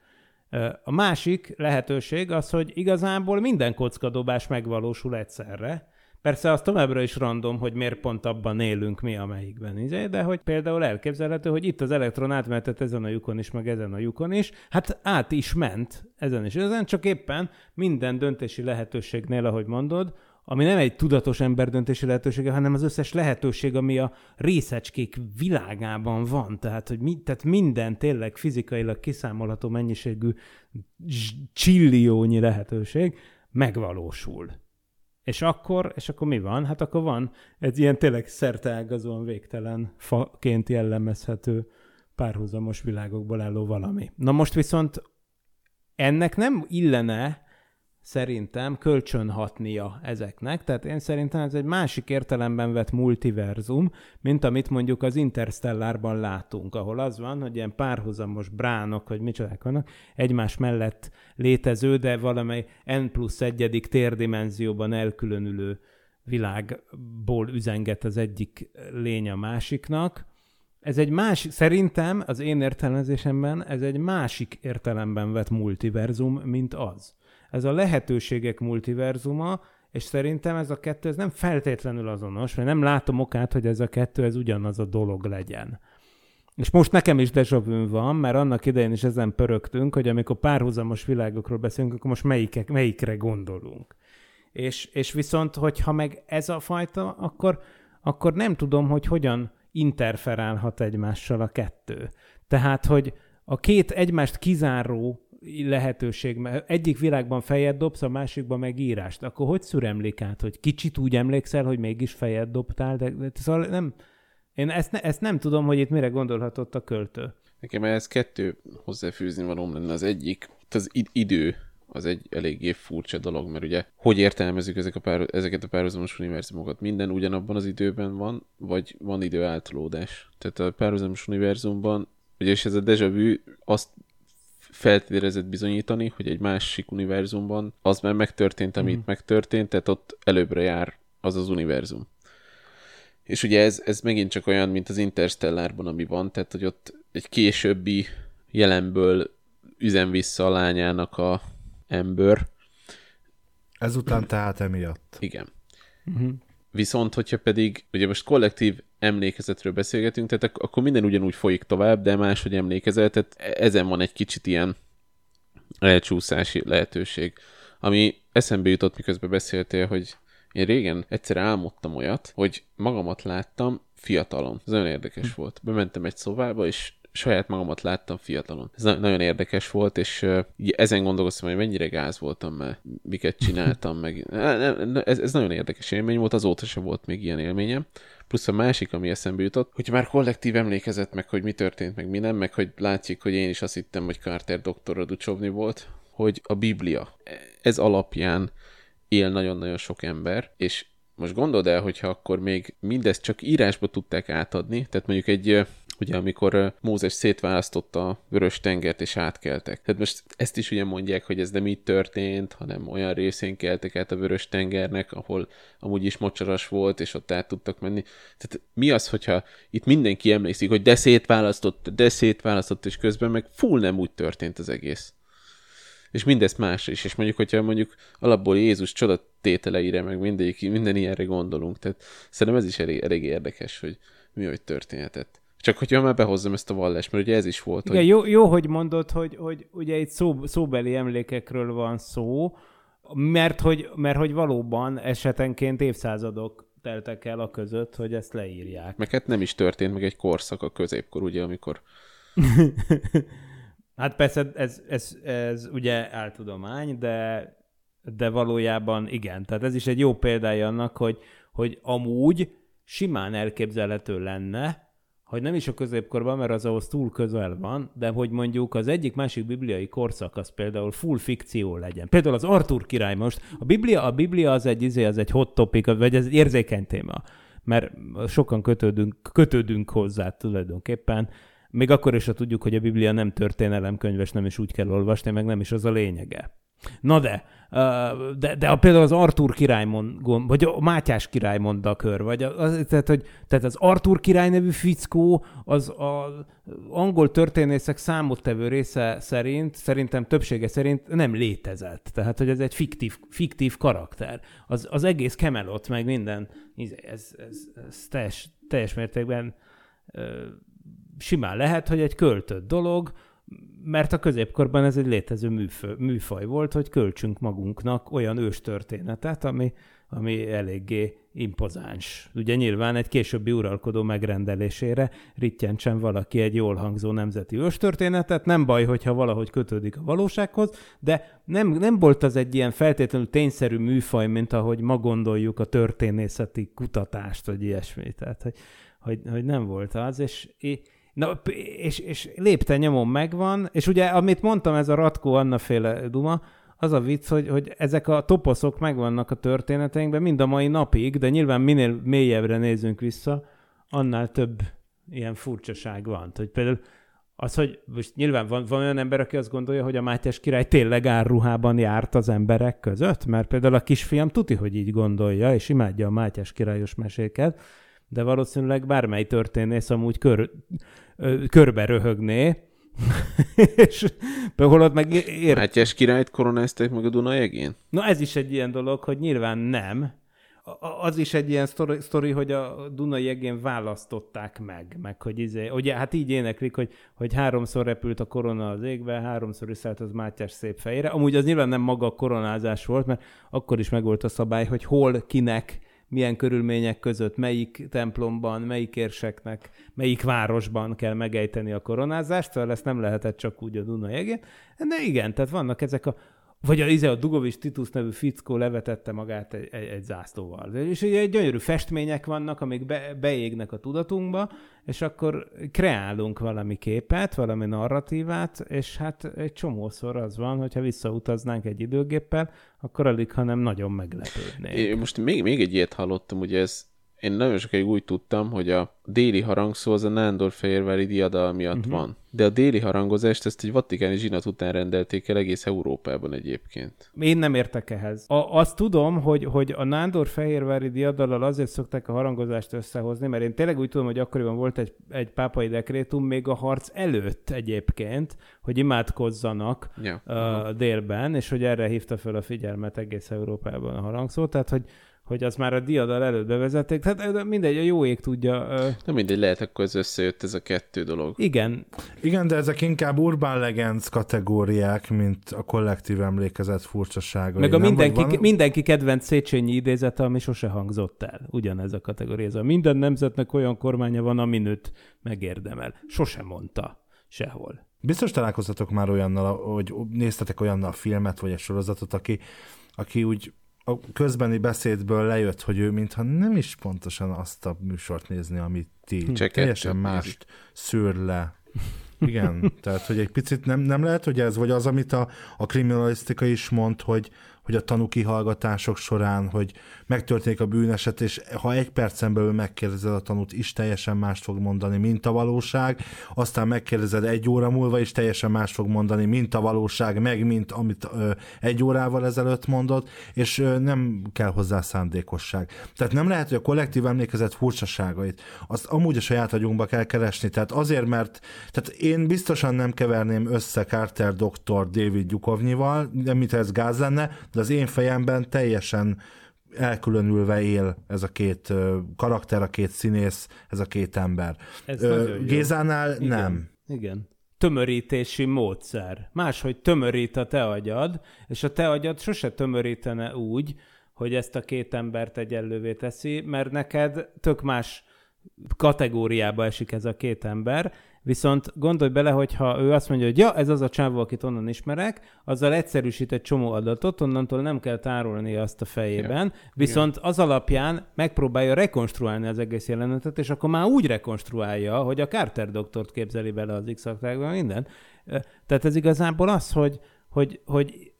A másik lehetőség az, hogy igazából minden kockadobás megvalósul egyszerre, Persze az továbbra is random, hogy miért pont abban élünk mi, amelyikben, izé, de hogy például elképzelhető, hogy itt az elektron átmehetett ezen a lyukon is, meg ezen a lyukon is, hát át is ment ezen is ezen, csak éppen minden döntési lehetőségnél, ahogy mondod, ami nem egy tudatos ember döntési lehetősége, hanem az összes lehetőség, ami a részecskék világában van. Tehát, hogy mi, tehát minden tényleg fizikailag kiszámolható mennyiségű csilliónyi lehetőség megvalósul. És akkor, és akkor mi van? Hát akkor van egy ilyen tényleg szerteágazóan végtelen faként jellemezhető párhuzamos világokból álló valami. Na most viszont ennek nem illene szerintem kölcsönhatnia ezeknek, tehát én szerintem ez egy másik értelemben vett multiverzum, mint amit mondjuk az Interstellárban látunk, ahol az van, hogy ilyen párhuzamos bránok, vagy micsodák vannak, egymás mellett létező, de valamely n plusz egyedik térdimenzióban elkülönülő világból üzenget az egyik lény a másiknak, ez egy másik, szerintem az én értelmezésemben ez egy másik értelemben vett multiverzum, mint az ez a lehetőségek multiverzuma, és szerintem ez a kettő ez nem feltétlenül azonos, mert nem látom okát, hogy ez a kettő ez ugyanaz a dolog legyen. És most nekem is dejavűn van, mert annak idején is ezen pörögtünk, hogy amikor párhuzamos világokról beszélünk, akkor most melyikek, melyikre gondolunk. És, és viszont, hogyha meg ez a fajta, akkor, akkor nem tudom, hogy hogyan interferálhat egymással a kettő. Tehát, hogy a két egymást kizáró lehetőség, mert egyik világban fejed dobsz, a másikban meg írást. Akkor hogy szüremlik át, hogy kicsit úgy emlékszel, hogy mégis fejed dobtál, de, de szóval nem, én ezt, ne, ezt nem tudom, hogy itt mire gondolhatott a költő. Nekem ez kettő hozzáfűzni valóm lenne. Az egyik, az idő az egy eléggé furcsa dolog, mert ugye hogy értelmezzük ezek a pár, ezeket a párhuzamos univerzumokat? Minden ugyanabban az időben van, vagy van idő általódás? Tehát a párhuzamos univerzumban, ugye és ez a déjà vu azt feltételezett bizonyítani, hogy egy másik univerzumban az már megtörtént, amit mm. megtörtént, tehát ott előbbre jár az az univerzum. És ugye ez, ez megint csak olyan, mint az Interstellárban, ami van, tehát hogy ott egy későbbi jelenből üzen vissza a lányának a ember. Ezután tehát emiatt. Igen. Uh-huh. Viszont, hogyha pedig, ugye most kollektív emlékezetről beszélgetünk, tehát ak- akkor minden ugyanúgy folyik tovább, de máshogy emlékezel, tehát e- ezen van egy kicsit ilyen elcsúszási lehetőség. Ami eszembe jutott, miközben beszéltél, hogy én régen egyszer álmodtam olyat, hogy magamat láttam fiatalon. Ez nagyon érdekes hm. volt. Bementem egy szobába, és saját magamat láttam fiatalon. Ez na- nagyon érdekes volt, és uh, ezen gondolkoztam, hogy mennyire gáz voltam mert miket csináltam, meg ez, ez nagyon érdekes élmény volt, azóta se volt még ilyen élményem. Plusz a másik, ami eszembe jutott, hogy már kollektív emlékezet meg, hogy mi történt, meg mi nem, meg hogy látszik, hogy én is azt hittem, hogy Carter doktorra Ducsovni volt, hogy a Biblia, ez alapján él nagyon-nagyon sok ember, és most gondold el, hogyha akkor még mindezt csak írásba tudták átadni, tehát mondjuk egy ugye amikor Mózes szétválasztotta a vörös tengert és átkeltek. Tehát most ezt is ugye mondják, hogy ez nem így történt, hanem olyan részén keltek át a vörös tengernek, ahol amúgy is mocsaras volt, és ott át tudtak menni. Tehát mi az, hogyha itt mindenki emlékszik, hogy de szétválasztott, de szétválasztott, és közben meg full nem úgy történt az egész. És mindezt más is, és mondjuk, hogyha mondjuk alapból Jézus csodatételeire, meg mindegyik, minden ilyenre gondolunk, tehát szerintem ez is elég, elég érdekes, hogy mi hogy történhetett. Csak hogyha már behozzam ezt a vallást, mert ugye ez is volt. Igen, hogy... jó, jó, hogy mondod, hogy, hogy ugye itt szó, szóbeli emlékekről van szó, mert hogy, mert hogy valóban esetenként évszázadok teltek el a között, hogy ezt leírják. Meg hát nem is történt meg egy korszak a középkor, ugye, amikor... hát persze ez, ez, ez ugye áltudomány, de, de valójában igen. Tehát ez is egy jó példája annak, hogy, hogy amúgy simán elképzelhető lenne, hogy nem is a középkorban, mert az ahhoz túl közel van, de hogy mondjuk az egyik másik bibliai korszak az például full fikció legyen. Például az Artur király most, a Biblia, a Biblia az egy, izé, az egy hot topic, vagy ez egy érzékeny téma, mert sokan kötődünk, kötődünk hozzá tulajdonképpen, még akkor is, ha tudjuk, hogy a Biblia nem történelemkönyves, nem is úgy kell olvasni, meg nem is az a lényege. Na de, de, de a, például az Artur király mond, vagy a Mátyás király kör, vagy az, tehát, hogy, tehát az Artur király nevű fickó az az angol történészek számottevő része szerint, szerintem többsége szerint nem létezett. Tehát, hogy ez egy fiktív, fiktív karakter. Az, az egész Camelot, meg minden, ez, ez, ez teljes, teljes mértékben simán lehet, hogy egy költött dolog, mert a középkorban ez egy létező műfő, műfaj volt, hogy költsünk magunknak olyan őstörténetet, ami, ami eléggé impozáns. Ugye nyilván egy későbbi uralkodó megrendelésére rittyentsen valaki egy jól hangzó nemzeti őstörténetet, nem baj, hogyha valahogy kötődik a valósághoz, de nem, nem volt az egy ilyen feltétlenül tényszerű műfaj, mint ahogy ma gondoljuk a történészeti kutatást, vagy ilyesmi. Tehát, hogy, hogy, hogy nem volt az, és Na, és, és lépten nyomon megvan, és ugye, amit mondtam, ez a Ratko Anna féle duma, az a vicc, hogy, hogy ezek a toposzok megvannak a történeteinkben mind a mai napig, de nyilván minél mélyebbre nézünk vissza, annál több ilyen furcsaság van. Hogy például az, hogy most nyilván van, van olyan ember, aki azt gondolja, hogy a Mátyás király tényleg árruhában járt az emberek között, mert például a kisfiam tuti, hogy így gondolja, és imádja a Mátyás királyos meséket, de valószínűleg bármely történész amúgy kör, körbe röhögné, és holott meg ér... Mátyás királyt koronázták meg a Dunajegén? Na ez is egy ilyen dolog, hogy nyilván nem. Az is egy ilyen sztori, sztori hogy a Dunai egén választották meg, meg hogy izé, ugye hát így éneklik, hogy, hogy háromszor repült a korona az égbe, háromszor is szállt az Mátyás szép fejére. Amúgy az nyilván nem maga a koronázás volt, mert akkor is megvolt a szabály, hogy hol, kinek, milyen körülmények között, melyik templomban, melyik érseknek, melyik városban kell megejteni a koronázást, szóval ezt nem lehetett csak úgy a Duna jegén. De igen, tehát vannak ezek a vagy a, izé, a Dugovics Titus nevű fickó levetette magát egy, egy, egy zászlóval. És ugye gyönyörű festmények vannak, amik be, beégnek a tudatunkba, és akkor kreálunk valami képet, valami narratívát, és hát egy csomószor az van, hogyha visszautaznánk egy időgéppel, akkor alig, hanem nagyon meglepődnénk. Én most még, még egy ilyet hallottam, ugye ez én nagyon sokáig úgy tudtam, hogy a déli harangszó az a Nándor-Fehérvári diadal miatt uh-huh. van. De a déli harangozást ezt egy vatikáni zsinat után rendelték el egész Európában egyébként. Én nem értek ehhez. A, azt tudom, hogy, hogy a Nándor-Fehérvári diadallal azért szokták a harangozást összehozni, mert én tényleg úgy tudom, hogy akkoriban volt egy, egy pápai dekrétum még a harc előtt egyébként, hogy imádkozzanak ja. uh, délben, és hogy erre hívta fel a figyelmet egész Európában a harangszó. Tehát, hogy hogy az már a diadal előtt bevezették. Tehát mindegy, a jó ég tudja. Na mindegy, lehet akkor ez összejött ez a kettő dolog. Igen. Igen, de ezek inkább urban legends kategóriák, mint a kollektív emlékezet furcsasága. Meg a mindenki, van... mindenki kedvenc Széchenyi idézete, ami sose hangzott el. Ugyanez a kategória. Ez a minden nemzetnek olyan kormánya van, ami nőtt megérdemel. Sose mondta. Sehol. Biztos találkoztatok már olyannal, hogy néztetek olyannal a filmet, vagy egy sorozatot, aki, aki úgy a közbeni beszédből lejött, hogy ő mintha nem is pontosan azt a műsort nézni, amit ti. Csak teljesen mást szűr le. Igen, tehát hogy egy picit nem, nem lehet, hogy ez, vagy az, amit a, a kriminalisztika is mond, hogy, hogy a tanúkihallgatások során, hogy megtörténik a bűneset, és ha egy percen belül megkérdezed a tanút, is teljesen mást fog mondani, mint a valóság, aztán megkérdezed egy óra múlva, is teljesen más fog mondani, mint a valóság, meg mint amit ö, egy órával ezelőtt mondott, és ö, nem kell hozzá szándékosság. Tehát nem lehet, hogy a kollektív emlékezet furcsaságait, azt amúgy a saját agyunkba kell keresni. Tehát azért, mert tehát én biztosan nem keverném össze Carter doktor David Gyukovnyival, nem mint ez gáz lenne, de az én fejemben teljesen elkülönülve él ez a két karakter, a két színész, ez a két ember. Ez Ö, Gézánál Igen. nem. Igen. Tömörítési módszer. Máshogy tömörít a te agyad, és a te agyad sose tömörítene úgy, hogy ezt a két embert egyenlővé teszi, mert neked tök más kategóriába esik ez a két ember, Viszont gondolj bele, hogy ha ő azt mondja, hogy ja, ez az a csávó, akit onnan ismerek, azzal egyszerűsít egy csomó adatot, onnantól nem kell tárolni azt a fejében, ja. viszont Igen. az alapján megpróbálja rekonstruálni az egész jelenetet, és akkor már úgy rekonstruálja, hogy a Carter doktort képzeli bele az x minden. Tehát ez igazából az, hogy, hogy, hogy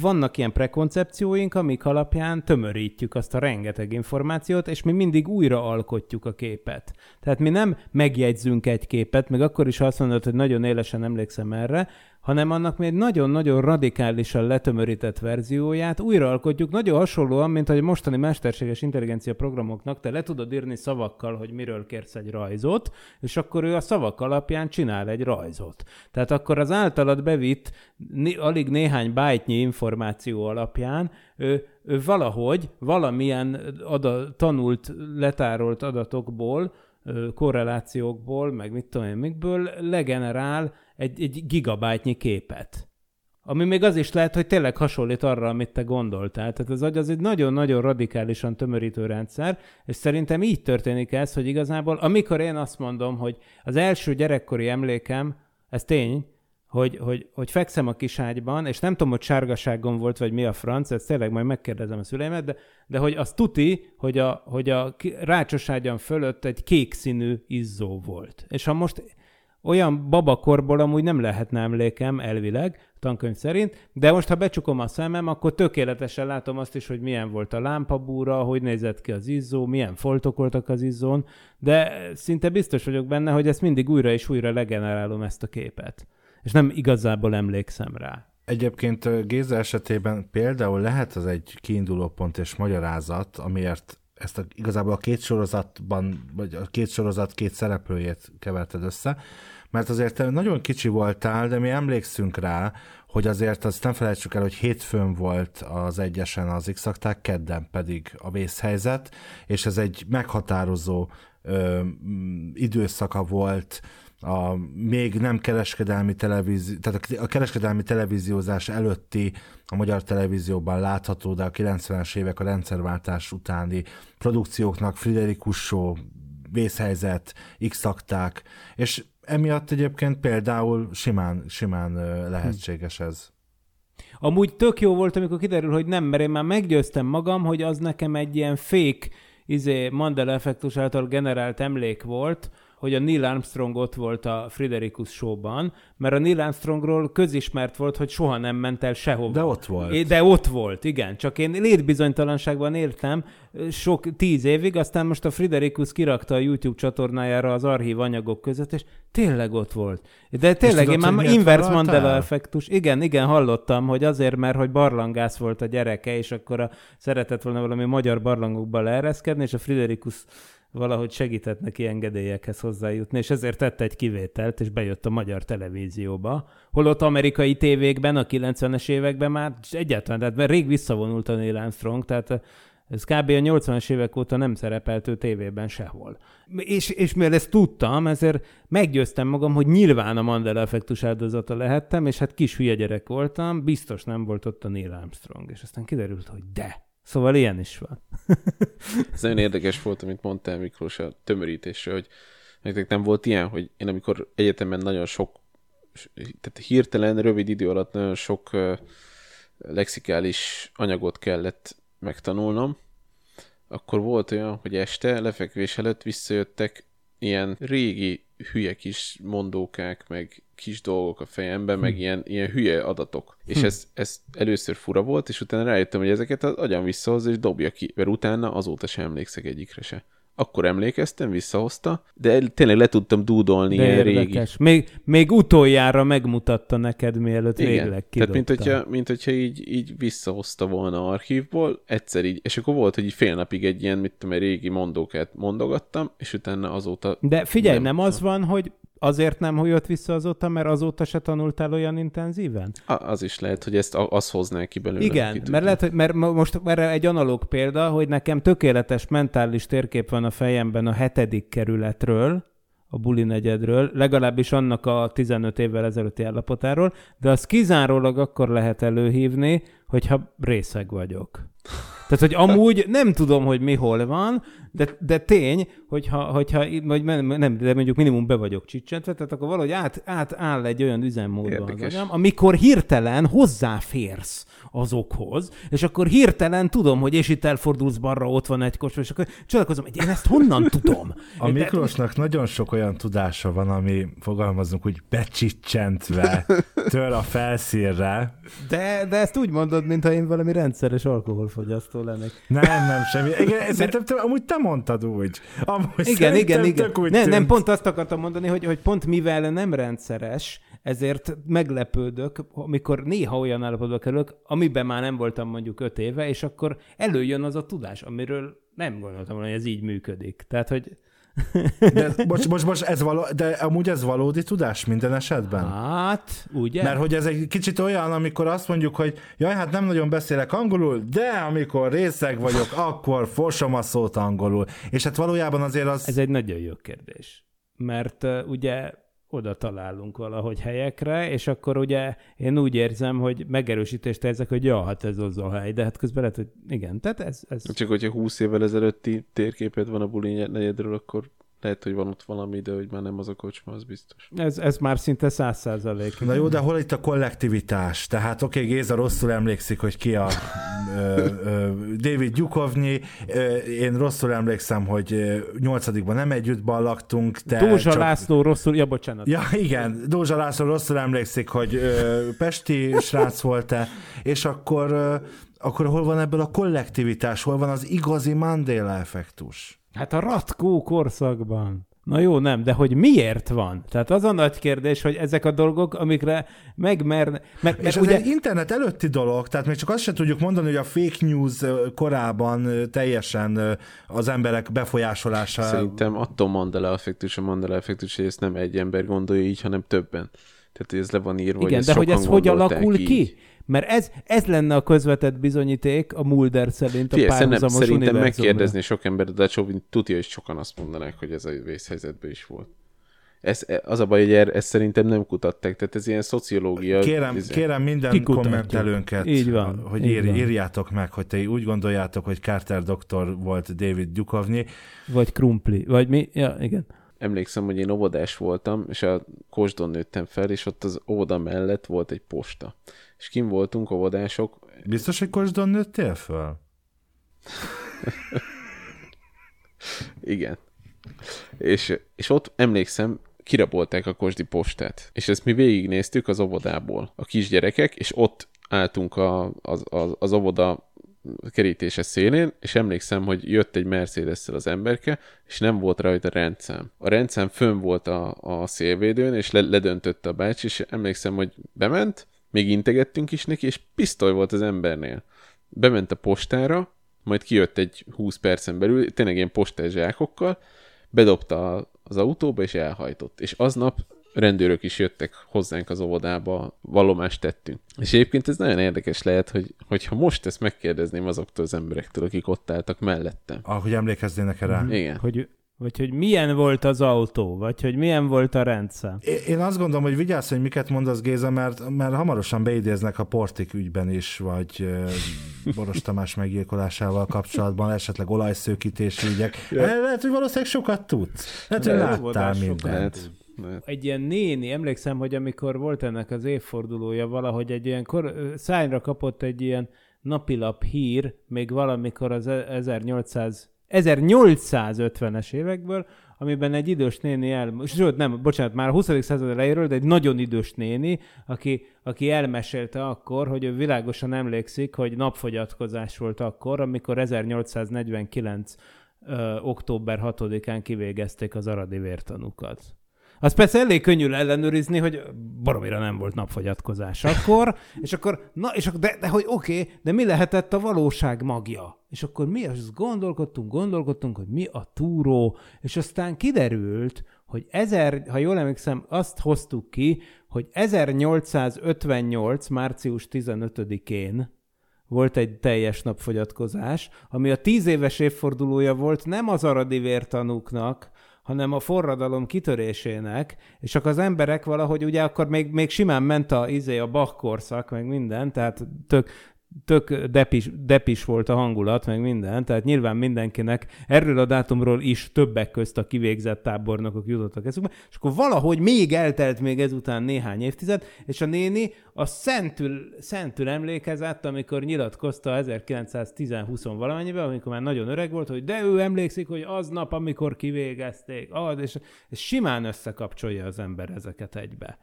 vannak ilyen prekoncepcióink, amik alapján tömörítjük azt a rengeteg információt, és mi mindig újra alkotjuk a képet. Tehát mi nem megjegyzünk egy képet, meg akkor is azt mondod, hogy nagyon élesen emlékszem erre, hanem annak még nagyon-nagyon radikálisan letömörített verzióját újraalkotjuk, nagyon hasonlóan, mint hogy a mostani mesterséges intelligencia programoknak te le tudod írni szavakkal, hogy miről kérsz egy rajzot, és akkor ő a szavak alapján csinál egy rajzot. Tehát akkor az általad bevitt alig néhány bájtnyi információ alapján ő, ő valahogy, valamilyen ada, tanult, letárolt adatokból, korrelációkból, meg mit tudom én mikből legenerál egy, egy gigabájtnyi képet. Ami még az is lehet, hogy tényleg hasonlít arra, amit te gondoltál. Tehát az agy az egy nagyon-nagyon radikálisan tömörítő rendszer, és szerintem így történik ez, hogy igazából, amikor én azt mondom, hogy az első gyerekkori emlékem, ez tény, hogy, hogy, hogy fekszem a kiságyban, és nem tudom, hogy sárgaságon volt, vagy mi a franc, ezt tényleg majd megkérdezem a szüleimet, de, de hogy az tuti, hogy a, hogy a rácsoságyam fölött egy kék színű izzó volt. És ha most olyan babakorból amúgy nem lehetne emlékem elvileg, tankönyv szerint, de most ha becsukom a szemem, akkor tökéletesen látom azt is, hogy milyen volt a lámpabúra, hogy nézett ki az izzó, milyen foltok voltak az izzón, de szinte biztos vagyok benne, hogy ezt mindig újra és újra legenerálom ezt a képet. És nem igazából emlékszem rá. Egyébként Géza esetében például lehet az egy kiinduló pont és magyarázat, amiért ezt a, igazából a két sorozatban, vagy a két sorozat két szereplőjét keverted össze, mert azért te nagyon kicsi voltál, de mi emlékszünk rá, hogy azért azt nem felejtsük el, hogy hétfőn volt az egyesen az x kedden pedig a vészhelyzet, és ez egy meghatározó ö, időszaka volt a még nem kereskedelmi televízió, tehát a kereskedelmi televíziózás előtti a magyar televízióban látható, de a 90-es évek a rendszerváltás utáni produkcióknak Friderikus Show, vészhelyzet, x és emiatt egyébként például simán, simán lehetséges ez. Amúgy tök jó volt, amikor kiderül, hogy nem, mert én már meggyőztem magam, hogy az nekem egy ilyen fake izé, Mandela effektus által generált emlék volt, hogy a Neil Armstrong ott volt a Friderikus showban, mert a Neil Armstrongról közismert volt, hogy soha nem ment el sehova. De ott volt. De ott volt, igen. Csak én létbizonytalanságban éltem sok tíz évig, aztán most a Friderikus kirakta a YouTube csatornájára az archív anyagok között, és tényleg ott volt. De tényleg, én már inverse Mandela effektus. Igen, igen, hallottam, hogy azért, mert hogy barlangász volt a gyereke, és akkor a, szeretett volna valami magyar barlangokba leereszkedni, és a Friderikus valahogy segített neki engedélyekhez hozzájutni, és ezért tett egy kivételt, és bejött a magyar televízióba. Holott amerikai tévékben a 90-es években már egyáltalán, tehát rég visszavonult a Neil Armstrong, tehát Ez kb. a 80-as évek óta nem szerepelt ő tévében sehol. És, és mivel ezt tudtam, ezért meggyőztem magam, hogy nyilván a Mandela effektus áldozata lehettem, és hát kis hülye gyerek voltam, biztos nem volt ott a Neil Armstrong. És aztán kiderült, hogy de. Szóval ilyen is van. Ez nagyon érdekes volt, amit mondtál Miklós a tömörítésre, hogy nektek nem volt ilyen, hogy én amikor egyetemen nagyon sok, tehát hirtelen, rövid idő alatt nagyon sok lexikális anyagot kellett megtanulnom, akkor volt olyan, hogy este lefekvés előtt visszajöttek ilyen régi hülye kis mondókák, meg kis dolgok a fejemben, hm. meg ilyen, ilyen hülye adatok. Hm. És ez, ez először fura volt, és utána rájöttem, hogy ezeket az agyam visszahozza, és dobja ki, mert utána azóta sem emlékszek egyikre se akkor emlékeztem, visszahozta, de tényleg le tudtam dúdolni de ilyen érdekes. régi. Még, még utoljára megmutatta neked, mielőtt Igen. végleg kidobta. Tehát mint hogyha, mint hogyha így, így visszahozta volna archívból, egyszer így, és akkor volt, hogy így fél napig egy ilyen, mit tudom, egy régi mondókát mondogattam, és utána azóta... De figyelj, nem, nem az van, hogy Azért nem jött vissza azóta, mert azóta se tanultál olyan intenzíven? A, az is lehet, hogy ezt az hozná ki belőle. Igen, mert lehet, hogy, mert most erre egy analóg példa, hogy nekem tökéletes mentális térkép van a fejemben a hetedik kerületről, a buli negyedről, legalábbis annak a 15 évvel ezelőtti állapotáról, de az kizárólag akkor lehet előhívni, hogyha részeg vagyok. Tehát, hogy amúgy nem tudom, hogy mi hol van, de, de tény, hogyha, hogyha vagy nem, de mondjuk minimum be vagyok csicsentve, tehát akkor valahogy át, át áll egy olyan üzemmódban az agyam, amikor hirtelen hozzáférsz azokhoz, és akkor hirtelen tudom, hogy és itt elfordulsz balra, ott van egy kocsma, és akkor csodálkozom, hogy én ezt honnan tudom? A de... Miklósnak nagyon sok olyan tudása van, ami fogalmazunk úgy becsicsentve tör a felszírre. De, de ezt úgy mondod, mintha én valami rendszeres alkoholfogyasztó lennék. Nem, nem, semmi. Igen, szerintem te, amúgy te mondtad úgy. Amúgy igen, igen, igen. Nem, nem, pont azt akartam mondani, hogy, hogy pont mivel nem rendszeres, ezért meglepődök, amikor néha olyan állapotba kerülök, amiben már nem voltam mondjuk öt éve, és akkor előjön az a tudás, amiről nem gondoltam volna, hogy ez így működik. Tehát, hogy de most, most, most ez való, de amúgy ez valódi tudás minden esetben? Hát, ugye? Mert hogy ez egy kicsit olyan, amikor azt mondjuk, hogy jaj, hát nem nagyon beszélek angolul, de amikor részeg vagyok, akkor fosom a szót angolul. És hát valójában azért az... Ez egy nagyon jó kérdés. Mert uh, ugye oda találunk valahogy helyekre, és akkor ugye én úgy érzem, hogy megerősítést érzek, hogy ja, hát ez az a hely, de hát közben lehet, hogy igen, tehát ez... ez... Csak hogyha 20 évvel ezelőtti térképed van a buli negyedről, akkor lehet, hogy van ott valami, de hogy már nem az a kocsma, az biztos. Ez, ez már szinte száz százalék. Na jó, de hol itt a kollektivitás? Tehát oké, okay, Géza rosszul emlékszik, hogy ki a ö, ö, David Gyukovnyi. Én rosszul emlékszem, hogy nyolcadikban nem együtt ballaktunk. De Dózsa csak... László rosszul, ja bocsánat. Ja igen, Dózsa László rosszul emlékszik, hogy ö, Pesti srác volt-e, és akkor, ö, akkor hol van ebből a kollektivitás, hol van az igazi Mandela effektus? Hát a ratkó korszakban. Na jó, nem, de hogy miért van? Tehát az a nagy kérdés, hogy ezek a dolgok, amikre megmerne... Mert, és ez ugye... egy internet előtti dolog, tehát még csak azt sem tudjuk mondani, hogy a fake news korában teljesen az emberek befolyásolása... Szerintem attól Mandela effektus, a Mandela effektus, hogy ezt nem egy ember gondolja így, hanem többen. Tehát, hogy ez le van írva, Igen, hogy de hogy ez hogy alakul így. ki? Mert ez, ez lenne a közvetett bizonyíték a Mulder szerint a Fie, párhuzamos Szerintem megkérdezni sok ember, de Csovin tudja, hogy sokan azt mondanák, hogy ez a vészhelyzetben is volt. Ez, az a baj, hogy er, ezt szerintem nem kutatták, tehát ez ilyen szociológia. Kérem, izé. kérem minden kommentelőnket, így van, hogy így van. írjátok meg, hogy te úgy gondoljátok, hogy Carter doktor volt David Gyukovnyi. Vagy Krumpli, vagy mi? Ja, igen emlékszem, hogy én óvodás voltam, és a Kosdon nőttem fel, és ott az óvoda mellett volt egy posta. És kim voltunk óvodások. Biztos, hogy Kosdon nőttél fel? Igen. És, és ott emlékszem, kirabolták a Kosdi postát. És ezt mi végignéztük az óvodából, a kisgyerekek, és ott álltunk a, az, az, az óvoda kerítése szélén, és emlékszem, hogy jött egy mercedes az emberke, és nem volt rajta rendszám. A rendszám fönn volt a, a szélvédőn, és le, ledöntött a bácsi, és emlékszem, hogy bement, még integettünk is neki, és pisztoly volt az embernél. Bement a postára, majd kijött egy 20 percen belül, tényleg ilyen postás zsákokkal, bedobta az autóba, és elhajtott. És aznap rendőrök is jöttek hozzánk az óvodába, vallomást tettünk. És egyébként ez nagyon érdekes lehet, hogy, hogyha most ezt megkérdezném azoktól az emberektől, akik ott álltak mellettem. Ahogy emlékeznének rá. Igen. Hogy, vagy hogy milyen volt az autó, vagy hogy milyen volt a rendszám. É- Én azt gondolom, hogy vigyázz, hogy miket mondasz Géza, mert, mert hamarosan beidéznek a Portik ügyben is, vagy Boros Tamás meggyilkolásával kapcsolatban, esetleg olajszőkítési ügyek. Le- Lehet, hogy valószínűleg sokat tudsz. Lehet, hogy láttál mindent. Lehet. Egy ilyen néni, emlékszem, hogy amikor volt ennek az évfordulója valahogy egy ilyen kor, ö, szájra kapott egy ilyen napilap hír, még valamikor az e- 1800 1850-es évekből, amiben egy idős néni el... Sőt, nem, bocsánat, már a 20. század elejéről, de egy nagyon idős néni, aki, aki elmesélte akkor, hogy ő világosan emlékszik, hogy napfogyatkozás volt akkor, amikor 1849. Ö, október 6-án kivégezték az aradi vértanúkat. Az persze elég könnyű ellenőrizni, hogy baromira nem volt napfogyatkozás akkor, és akkor, na, és akkor de, de hogy oké, okay, de mi lehetett a valóság magja? És akkor mi azt gondolkodtunk, gondolkodtunk, hogy mi a túró, és aztán kiderült, hogy ezer, ha jól emlékszem, azt hoztuk ki, hogy 1858. március 15-én volt egy teljes napfogyatkozás, ami a tíz éves évfordulója volt nem az aradi vértanúknak, hanem a forradalom kitörésének, és csak az emberek valahogy ugye akkor még, még simán ment a, izé, a Bach korszak, meg minden, tehát tök, tök depis, depis volt a hangulat, meg minden, tehát nyilván mindenkinek erről a dátumról is többek közt a kivégzett tábornokok jutottak eszükbe, és akkor valahogy még eltelt még ezután néhány évtized, és a néni a szentül, szentül emlékezett, amikor nyilatkozta 1910-20 valamennyiben, amikor már nagyon öreg volt, hogy de ő emlékszik, hogy aznap, amikor kivégezték, az, és, és simán összekapcsolja az ember ezeket egybe.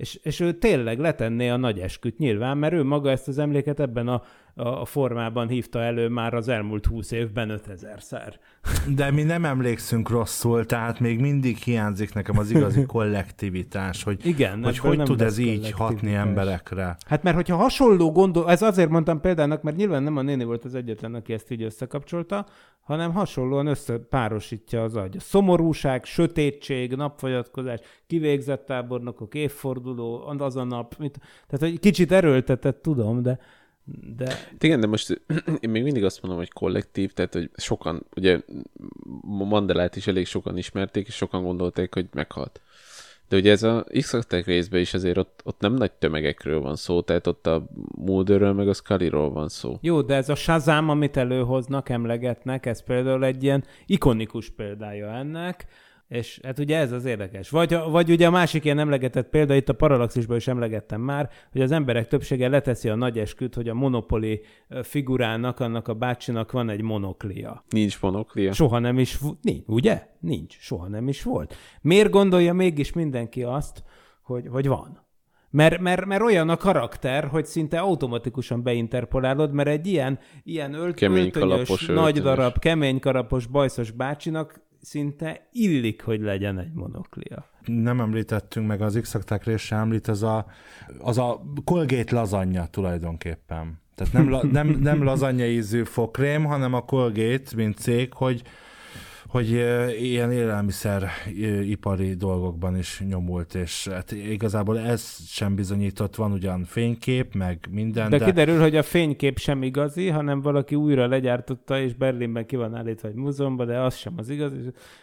És, és ő tényleg letenné a nagy esküt nyilván, mert ő maga ezt az emléket ebben a, a, formában hívta elő már az elmúlt húsz évben 5000-szer. De mi nem emlékszünk rosszul, tehát még mindig hiányzik nekem az igazi kollektivitás, hogy Igen, hogy, hogy nem tud ez így hatni emberekre. Hát mert hogyha hasonló gondol, ez azért mondtam példának, mert nyilván nem a néni volt az egyetlen, aki ezt így összekapcsolta, hanem hasonlóan összepárosítja az agy. Szomorúság, sötétség, napfogyatkozás, kivégzett tábornokok, évforduló, az a nap. Mit, tehát, hogy kicsit erőltetett, tudom, de, de Igen, de most én még mindig azt mondom, hogy kollektív, tehát hogy sokan, ugye Mandelát is elég sokan ismerték, és sokan gondolták, hogy meghalt. De ugye ez a x részben is azért ott, ott nem nagy tömegekről van szó, tehát ott a Mulderről meg a Scullyról van szó. Jó, de ez a Shazam, amit előhoznak, emlegetnek, ez például egy ilyen ikonikus példája ennek, és hát ugye ez az érdekes. Vagy, vagy ugye a másik ilyen emlegetett példa, itt a Parallaxisban is emlegettem már, hogy az emberek többsége leteszi a nagy esküt, hogy a monopoli figurának, annak a bácsinak van egy monoklia. Nincs monoklia. Soha nem is, v- nincs, ugye? Nincs, soha nem is volt. Miért gondolja mégis mindenki azt, hogy, hogy van? Mert, mert, mert olyan a karakter, hogy szinte automatikusan beinterpolálod, mert egy ilyen, ilyen ölt, Kemény öltönyös, nagy darab, kemény kalapos, bajszos bácsinak szinte illik, hogy legyen egy monoklia. Nem említettünk meg az x sem említ, az a, az a Colgate lazanya tulajdonképpen. Tehát nem, la, nem, nem lazanya ízű fokrém, hanem a Colgate, mint cég, hogy hogy ilyen élelmiszer ö, ipari dolgokban is nyomult, és hát igazából ez sem bizonyított, van ugyan fénykép, meg minden, De, de, de kiderül, hogy a fénykép sem igazi, hanem valaki újra legyártotta, és Berlinben ki van állítva egy múzeumban, de az sem az igazi.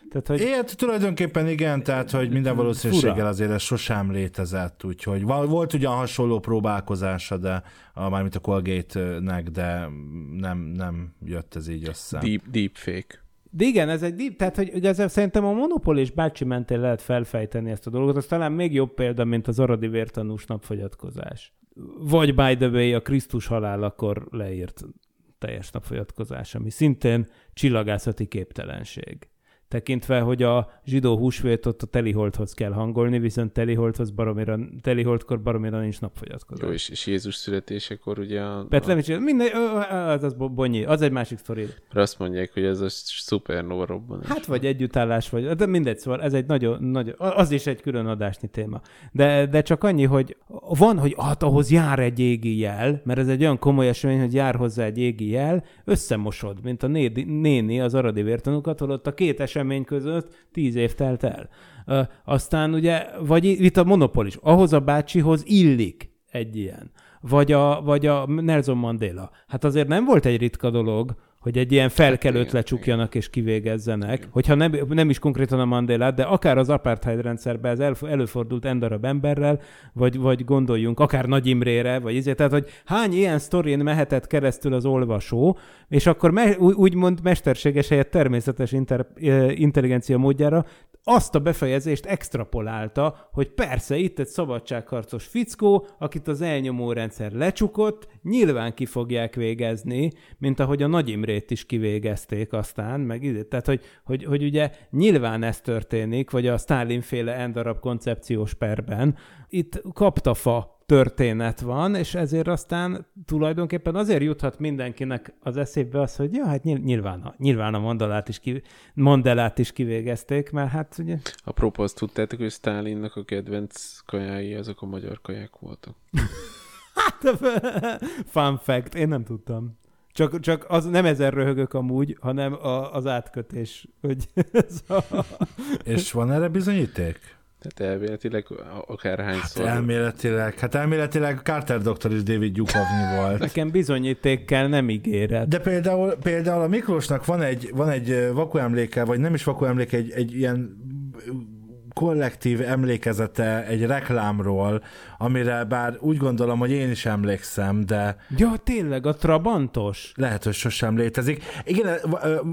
Tehát, hogy Ilyet tulajdonképpen igen, tehát hogy minden valószínűséggel Fura. azért ez sosem létezett, úgyhogy volt ugyan hasonló próbálkozása, de a, mármint a Colgate-nek, de nem, nem jött ez így össze. Deep, deepfake. De igen, ez egy deep, tehát hogy igazából szerintem a Monopol és Bácsi mentén lehet felfejteni ezt a dolgot, az talán még jobb példa, mint az aradi vértanús napfogyatkozás. Vagy by the way, a Krisztus halálakor leírt teljes napfogyatkozás, ami szintén csillagászati képtelenség. Tekintve, hogy a zsidó húsvétot a teliholdhoz kell hangolni, viszont teliholdhoz baromira, teliholdkor baromira nincs napfogyatkozás. Jó, és, és Jézus születésekor ugye a, Betlem is, minden, az, az bonyi, az egy másik sztori. azt mondják, hogy ez a szupernova robbanás. Hát vagy együttállás, vagy, de mindegy, szóval ez egy nagyon, nagyon, az is egy külön adásnyi téma. De, de csak annyi, hogy van, hogy hát ahhoz jár egy égi jel, mert ez egy olyan komoly esemény, hogy jár hozzá egy égi jel, összemosod, mint a nédi, néni az aradi vértanúkat, holott a két esemény esemény között tíz év telt el. Ö, aztán ugye, vagy itt a monopól is, ahhoz a bácsihoz illik egy ilyen. Vagy a, vagy a Nelson Mandela. Hát azért nem volt egy ritka dolog, hogy egy ilyen felkelőt igen, lecsukjanak és kivégezzenek, hogyha nem, nem is konkrétan a Mandela, de akár az apartheid rendszerben ez el, előfordult endarab emberrel, vagy, vagy gondoljunk akár Nagy Imrére, vagy ezért, tehát hogy hány ilyen sztorin mehetett keresztül az olvasó, és akkor me, úgymond mesterséges helyett természetes inter, intelligencia módjára azt a befejezést extrapolálta, hogy persze itt egy szabadságharcos fickó, akit az elnyomó rendszer lecsukott, nyilván ki fogják végezni, mint ahogy a Nagy Imrét is kivégezték aztán, meg ide. Tehát, hogy, hogy, hogy ugye nyilván ez történik, vagy a Stalin féle endarab koncepciós perben. Itt kaptafa történet van, és ezért aztán tulajdonképpen azért juthat mindenkinek az eszébe az, hogy ja, hát nyilván a, nyilván a Mandalát is, ki, Mandelát is kivégezték, mert hát ugye... Apropó, azt tudtátok, hogy Stálinnak a kedvenc kajái azok a magyar kaják voltak? hát, fun fact, én nem tudtam. Csak, csak az nem ezer röhögök amúgy, hanem a, az átkötés. Hogy ez a... És van erre bizonyíték? Tehát elméletileg akárhányszor. Hát elméletileg, hát elméletileg Carter doktor is David Gyukovnyi volt. Nekem bizonyítékkel nem ígéret. De például, például a Miklósnak van egy, van egy vakuemléke, vagy nem is vakuemléke, egy, egy ilyen kollektív emlékezete egy reklámról, amire bár úgy gondolom, hogy én is emlékszem, de... Ja, tényleg, a Trabantos? Lehet, hogy sosem létezik. Igen,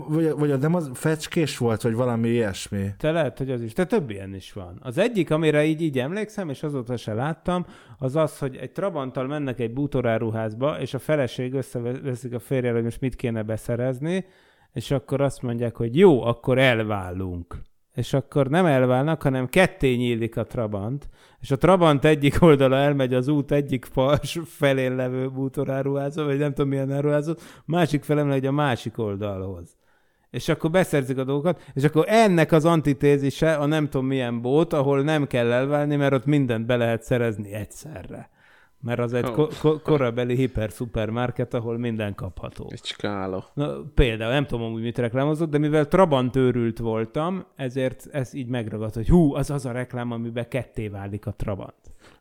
vagy, vagy nem az fecskés volt, vagy valami ilyesmi. Te lehet, hogy az is. Te több ilyen is van. Az egyik, amire így, így emlékszem, és azóta se láttam, az az, hogy egy Trabanttal mennek egy bútoráruházba, és a feleség összeveszik a férjel, hogy most mit kéne beszerezni, és akkor azt mondják, hogy jó, akkor elválunk és akkor nem elválnak, hanem ketté nyílik a Trabant, és a Trabant egyik oldala elmegy az út egyik fals felén levő bútoráruházba, vagy nem tudom milyen áruházat, másik felem megy a másik oldalhoz. És akkor beszerzik a dolgokat, és akkor ennek az antitézise a nem tudom milyen bót, ahol nem kell elválni, mert ott mindent be lehet szerezni egyszerre mert az egy oh. ko- ko- korabeli hiper-szupermarket, ahol minden kapható. Egy skála. Na, például, nem tudom hogy mit reklámozott, de mivel Trabant őrült voltam, ezért ez így megragadt, hogy hú, az az a reklám, amiben ketté válik a Trabant.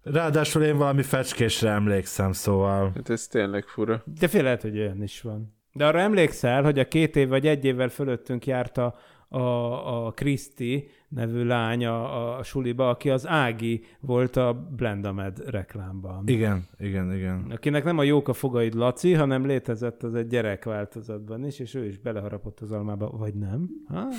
Ráadásul én valami fecskésre emlékszem, szóval... Hát ez tényleg fura. De fél lehet, hogy olyan is van. De arra emlékszel, hogy a két év vagy egy évvel fölöttünk járta a, a Kriszti nevű lány a, a suliba, aki az Ági volt a Blendamed reklámban. Igen, igen, igen. Akinek nem a jóka fogaid Laci, hanem létezett az egy gyerek változatban is, és ő is beleharapott az almába, vagy nem? Ha? nem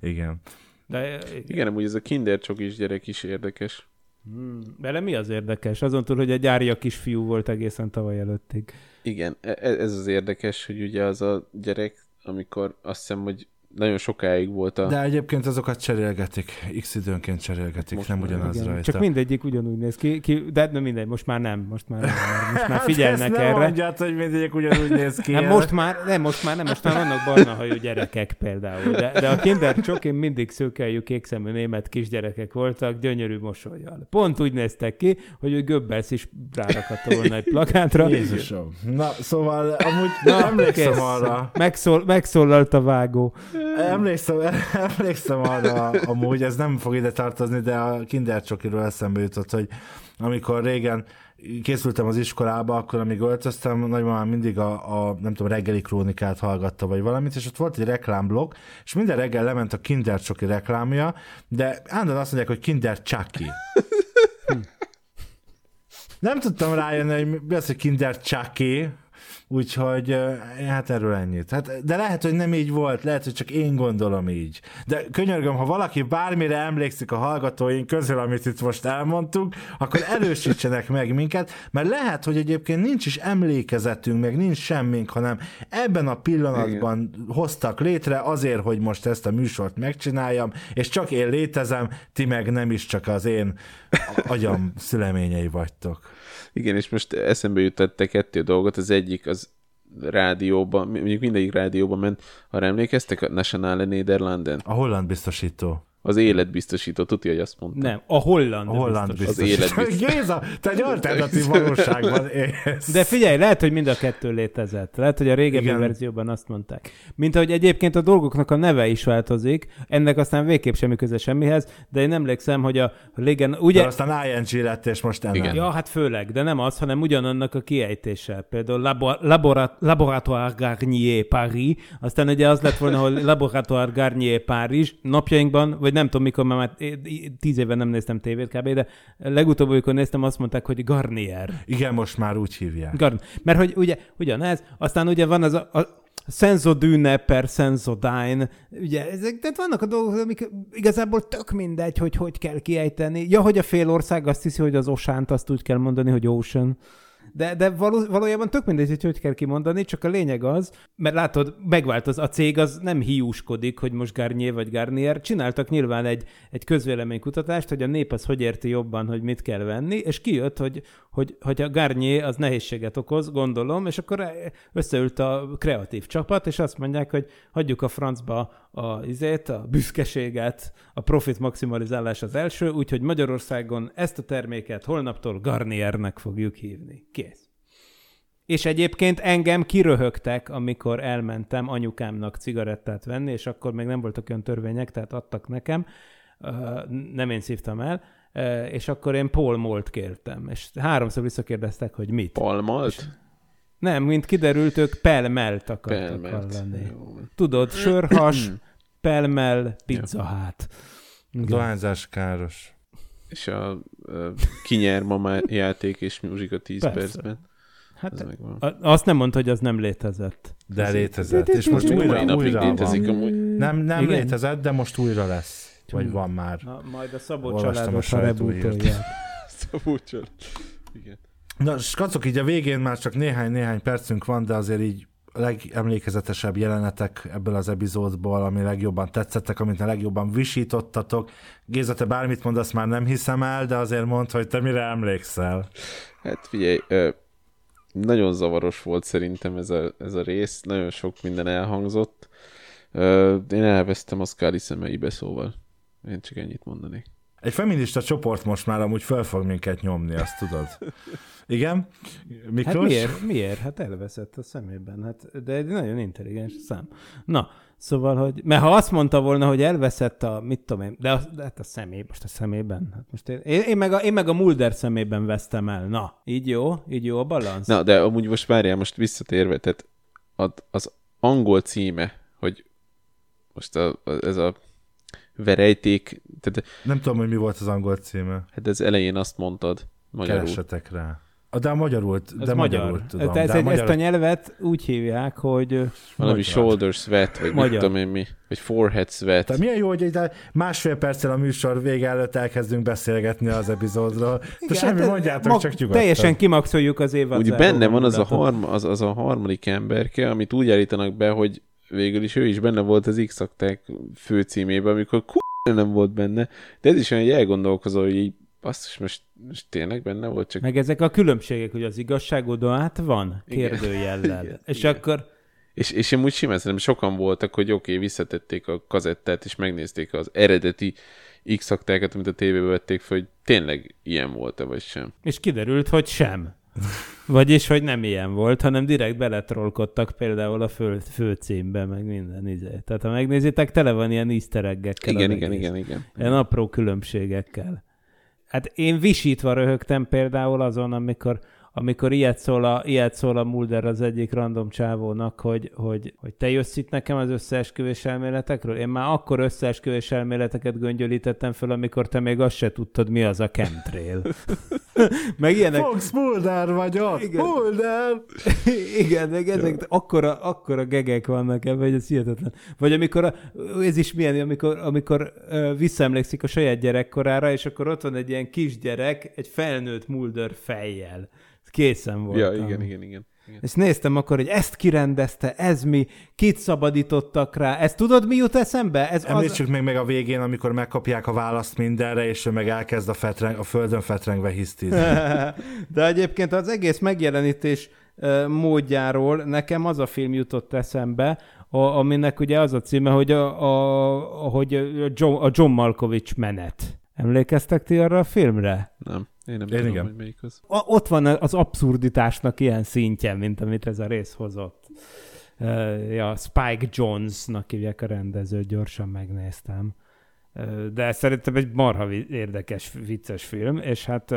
igen. De, igen. igen, amúgy ez a kinder is gyerek is érdekes. Hmm. Bele mi az érdekes? Azon túl, hogy a gyári a kisfiú volt egészen tavaly előttig. Igen, e, e, ez az érdekes, hogy ugye az a gyerek, amikor azt hiszem, hogy nagyon sokáig volt a... De egyébként azokat cserélgetik, x időnként cserélgetik, most nem ugyanaz igen. rajta. Csak mindegyik ugyanúgy néz ki, ki de nem mindegy, most már nem, most már, nem, most már hát figyelnek hát erre. mondját, hogy mindegyik ugyanúgy néz ki. Hát most már, nem, most már nem, most már vannak barna hajú gyerekek például, de, de a Kinder Csokin mindig szőkeljű kékszemű német kisgyerekek voltak, gyönyörű mosolyjal. Pont úgy néztek ki, hogy ő Göbbels is rárakhatta volna egy plakátra. Jézusom. Na, szóval amúgy Na, emlékszem kész. arra. Megszól, megszólalt a vágó. Emlékszem, emlékszem arra, amúgy ez nem fog ide tartozni, de a Kinder Csokiról eszembe jutott, hogy amikor régen készültem az iskolába, akkor amíg öltöztem, nagymamám mindig a, a, nem tudom, reggeli krónikát hallgatta, vagy valamit, és ott volt egy reklámblog, és minden reggel lement a Kinder Csoki reklámja, de állandóan azt mondják, hogy Kinder Chucky. Nem tudtam rájönni, hogy mi az, hogy Kinder Chucky, Úgyhogy hát erről ennyit. Hát, de lehet, hogy nem így volt, lehet, hogy csak én gondolom így. De könyörgöm, ha valaki bármire emlékszik a hallgatóink közül, amit itt most elmondtunk, akkor erősítsenek meg minket, mert lehet, hogy egyébként nincs is emlékezetünk, meg nincs semmink, hanem ebben a pillanatban Igen. hoztak létre azért, hogy most ezt a műsort megcsináljam, és csak én létezem, ti meg nem is csak az én agyam szüleményei vagytok. Igen, és most eszembe jutott kettő dolgot. Az egyik az rádióban, mondjuk mindegyik rádióban ment, ha emlékeztek, a Nationale Nederlanden. A holland biztosító. Az életbiztosító, tudja, hogy azt mondta. Nem, a holland. A holland biztos. biztos. Az élet biztos. Géza, te egy alternatív valóságban élsz. De figyelj, lehet, hogy mind a kettő létezett. Lehet, hogy a régebbi Igen. Verzióban azt mondták. Mint ahogy egyébként a dolgoknak a neve is változik, ennek aztán végképp semmi köze semmihez, de én emlékszem, hogy a régen, De ugye, aztán ING lett, és most NN. Igen. Ja, hát főleg, de nem az, hanem ugyanannak a kiejtése. Például labo- laborat- Laboratoire Garnier Paris, aztán ugye az lett volna, hogy Laboratoire Garnier Párizs. Napjainkban, vagy nem tudom mikor, mert már tíz éve nem néztem tévét kb., de legutóbb, amikor néztem, azt mondták, hogy Garnier. Igen, most már úgy hívják. Garn. Mert hogy ugye, ugyanez, aztán ugye van az a, a Senzodüne per Senzodyne, ugye, ezek, tehát vannak a dolgok, amik igazából tök mindegy, hogy hogy kell kiejteni. Ja, hogy a fél ország azt hiszi, hogy az Osánt azt úgy kell mondani, hogy Ocean. De, de való, valójában tök mindegy, hogy hogy kell kimondani, csak a lényeg az, mert látod, megváltoz, a cég az nem hiúskodik, hogy most Garnier vagy Garnier, csináltak nyilván egy, egy közvéleménykutatást, hogy a nép az hogy érti jobban, hogy mit kell venni, és kijött, hogy, hogy, hogy a Garnier az nehézséget okoz, gondolom, és akkor összeült a kreatív csapat, és azt mondják, hogy hagyjuk a francba a, izét, a büszkeséget, a profit maximalizálás az első, úgyhogy Magyarországon ezt a terméket holnaptól Garniernek fogjuk hívni. Kész. És egyébként engem kiröhögtek, amikor elmentem anyukámnak cigarettát venni, és akkor még nem voltak olyan törvények, tehát adtak nekem, nem én szívtam el, és akkor én Paul Molt kértem, és háromszor visszakérdeztek, hogy mit. Palmalt? Nem, mint kiderült, ők pelmelt akartak Pelmelt. hallani. Jó. Tudod, sörhas, pelmel, pizza hát. Igen. Dohányzás káros. És a, a kinyer ma játék és muzsika 10 Persze. percben. Ez Hát megvan. a- azt nem mondta, hogy az nem létezett. De létezett. És most újra, újra létezik amúgy. Nem, nem Igen? létezett, de most újra lesz. Vagy van már. Na, majd a Szabó Olvastam családot, a sajtóhírt. rebootolják. Szabócsol. Igen. Na, skacok, így a végén már csak néhány-néhány percünk van, de azért így a legemlékezetesebb jelenetek ebből az epizódból, ami legjobban tetszettek, amit a legjobban visítottatok. Géza, te bármit mondasz, már nem hiszem el, de azért mondd, hogy te mire emlékszel. Hát figyelj, nagyon zavaros volt szerintem ez a, ez a rész, nagyon sok minden elhangzott. Én elvesztem a Scully szemeibe, szóval én csak ennyit mondanék. Egy feminista csoport most már amúgy föl fog minket nyomni, azt tudod. Igen? Miklós? Hát miért? Miért? Hát elveszett a szemében. Hát, de egy nagyon intelligens szám. Na, szóval, hogy... Mert ha azt mondta volna, hogy elveszett a, mit tudom én, de, a, de hát a személy, most a szemében. Hát most én, én, én, meg a, én meg a Mulder szemében vesztem el. Na, így jó? Így jó a balansz? Na, de amúgy most várjál, most visszatérve, tehát az, az angol címe, hogy most a, a, ez a verejték, tehát Nem tudom, hogy mi volt az angol címe. hát az elején azt mondtad magyarul. Keressetek rá. A- De a magyarul, Ez de magyar. magyarul tudom. de ez, a egy, magyar... Ezt a nyelvet úgy hívják, hogy... Valami Magyar. shoulder sweat, vagy Magyar. mit tudom én mi, vagy forehead sweat. Tehát milyen jó, hogy egy másfél perccel a műsor vége előtt elkezdünk beszélgetni az epizódról. De Igen, semmi, hát, mondjátok mag- csak nyugodtan. Teljesen kimaxoljuk az évad Úgy benne van az a, harm, az, az a harmadik emberke, amit úgy állítanak be, hogy végül is ő is benne volt az x főcímében, amikor k*** nem volt benne, de ez is olyan, hogy elgondolkozol, hogy így basszus, most, most tényleg benne volt, csak Meg ezek a különbségek, hogy az igazságodon át van Igen. kérdőjellel. Igen, És igen. akkor És, és én úgy simán szerintem sokan voltak, hogy oké, okay, visszatették a kazettát, és megnézték az eredeti x amit a tévébe vették fel, hogy tényleg ilyen volt-e, vagy sem. És kiderült, hogy sem. Vagyis, hogy nem ilyen volt, hanem direkt beletrolkodtak például a fő, főcímbe, meg minden izé. Tehát ha megnézitek, tele van ilyen easter Igen, igen, egész. igen, igen. Ilyen apró különbségekkel. Hát én visítva röhögtem például azon, amikor, amikor ilyet, szól a, ilyet szól a Mulder az egyik random csávónak, hogy, hogy, hogy te jössz itt nekem az összeesküvés elméletekről. Én már akkor összeesküvés elméleteket göngyölítettem föl, amikor te még azt se tudtad, mi az a chemtrail. Meg ilyenek. Fox Mulder vagyok! Igen. Mulder! Igen, meg ezek akkora, akkora gegek vannak ebben, hogy ez hihetetlen. Vagy amikor, a, ez is milyen, amikor, amikor uh, visszaemlékszik a saját gyerekkorára, és akkor ott van egy ilyen kisgyerek, egy felnőtt Mulder fejjel. Készen voltam. Ja, igen, igen, igen. igen. És néztem akkor, hogy ezt kirendezte, ez mi, kit szabadítottak rá, ezt tudod, mi jut eszembe? Ez az... Említsük még meg a végén, amikor megkapják a választ mindenre, és ő meg elkezd a, fetreng, a földön fetrengve hisztizni. De egyébként az egész megjelenítés módjáról nekem az a film jutott eszembe, a, aminek ugye az a címe, hogy a, a, hogy a John, a John Malkovich menet. Emlékeztek ti arra a filmre? Nem. Én nem Én tudom, igen. hogy melyik az. A, ott van az abszurditásnak ilyen szintje, mint amit ez a rész hozott. Uh, ja, Spike Jonesnak hívják a rendezőt, gyorsan megnéztem. De szerintem egy marha érdekes, vicces film, és hát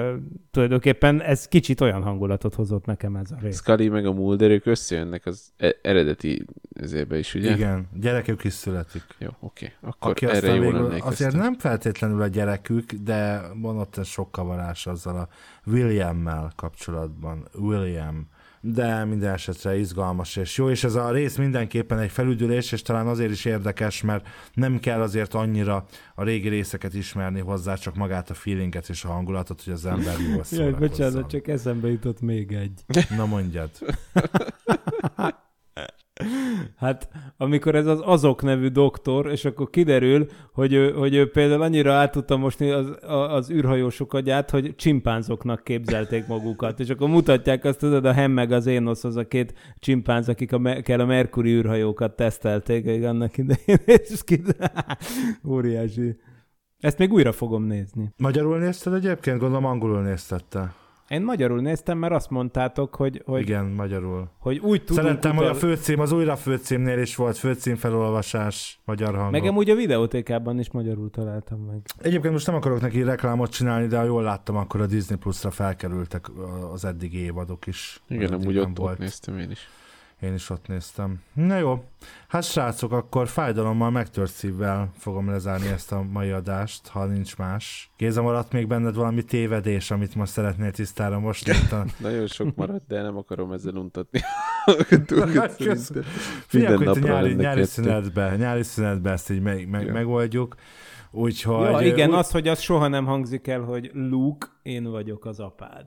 tulajdonképpen ez kicsit olyan hangulatot hozott nekem ez a rész. Scully meg a Mulder, ők összejönnek az e- eredeti ezébe is, ugye? Igen, gyerekük is születik. Jó, oké. Akkor Aki erre jól végül, azért nem feltétlenül a gyerekük, de van ott egy sok kavarás azzal a Williammel kapcsolatban. William. De minden esetre izgalmas és jó, és ez a rész mindenképpen egy felüdülés, és talán azért is érdekes, mert nem kell azért annyira a régi részeket ismerni hozzá, csak magát a feelinget és a hangulatot, hogy az ember jól Jaj, szórakozzon. bocsánat, csak eszembe jutott még egy. Na mondjad. Hát, amikor ez az Azok nevű doktor, és akkor kiderül, hogy ő, hogy ő például annyira át tudta mosni az, az űrhajósok agyát, hogy csimpánzoknak képzelték magukat. És akkor mutatják azt, tudod, a Hem meg az Énosz, az a két csimpánz, akik a, kell a Merkuri űrhajókat tesztelték még annak idején. És kiderül, óriási. Ezt még újra fogom nézni. Magyarul nézted egyébként? Gondolom angolul nézted te. Én magyarul néztem, mert azt mondtátok, hogy, hogy, Igen, magyarul. hogy úgy tudunk Szerettem, hogy a utal- főcím, az újra főcímnél is volt főcím felolvasás, magyar hangok. Meg amúgy a videótékában is magyarul találtam meg. Egyébként most nem akarok neki reklámot csinálni, de ha jól láttam, akkor a Disney Plus-ra felkerültek az eddigi évadok is. Igen, amúgy nem ott, ott néztem én is. Én is ott néztem. Na jó, hát srácok, akkor fájdalommal megtört szívvel fogom lezárni ezt a mai adást, ha nincs más. Géza, maradt még benned valami tévedés, amit most szeretnél tisztára most a... Nagyon sok maradt, de nem akarom ezzel untatni. Hát. Figyelj, napra nyári, nyári szünetbe, nyári szünetbe ezt így meg, meg, Ja. megoldjuk. Úgyhogy... Ja, igen, úgy, az, hogy az soha nem hangzik el, hogy Luke, én vagyok az apád.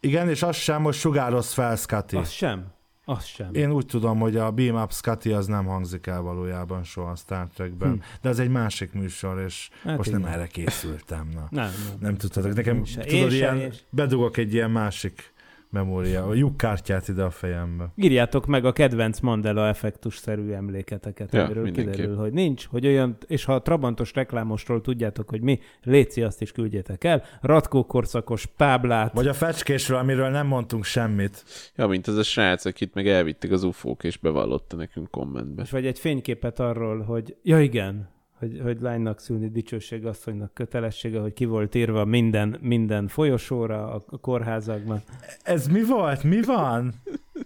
igen, és azt sem most sugároz fel, Scotty. Az sem. Az sem. Én úgy tudom, hogy a Beam Up Scotty az nem hangzik el valójában soha a Star Trekben, hm. de az egy másik műsor, és Hát most nem igen. erre készültem. Na. Nem, nem. Nem tudtatok, nekem Én tudod, Én ilyen, én bedugok egy ilyen másik memória, a lyukkártyát ide a fejembe. Írjátok meg a kedvenc Mandela effektus-szerű emléketeket, Ja, amiről kiderül, hogy nincs, hogy olyan, és ha a Trabantos reklámosról tudjátok, hogy mi, Léci, azt is küldjétek el, Ratkó korszakos táblát, Vagy a fecskésről, amiről nem mondtunk semmit. Ja, mint az a srác, akit meg elvittek az ufók, és bevallotta nekünk kommentbe. és vagy egy fényképet arról, hogy, ja igen, hogy, hogy lánynak szülni dicsőség asszonynak kötelessége, hogy ki volt írva minden, minden folyosóra a a kórházakban. Ez mi volt? Mi van?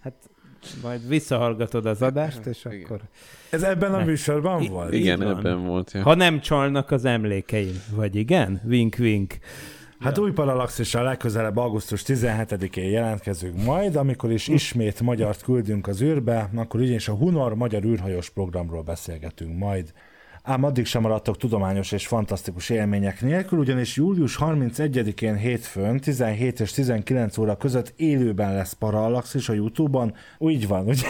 Hát majd visszahallgatod az adást, és Igen. akkor... Ez ebben a műsorban I- volt? Igen, van. ebben volt. Ja. Ha nem csalnak az emlékeim, vagy igen? Wink, wink. Hát új Paralaxissal legközelebb augusztus 17-én jelentkezünk majd, amikor is ismét magyart küldünk az űrbe, akkor ugyanis a Hunor magyar űrhajós programról beszélgetünk majd. Ám addig sem maradtok tudományos és fantasztikus élmények nélkül, ugyanis július 31-én hétfőn 17 és 19 óra között élőben lesz Parallaxis a Youtube-on. Úgy van, ugye?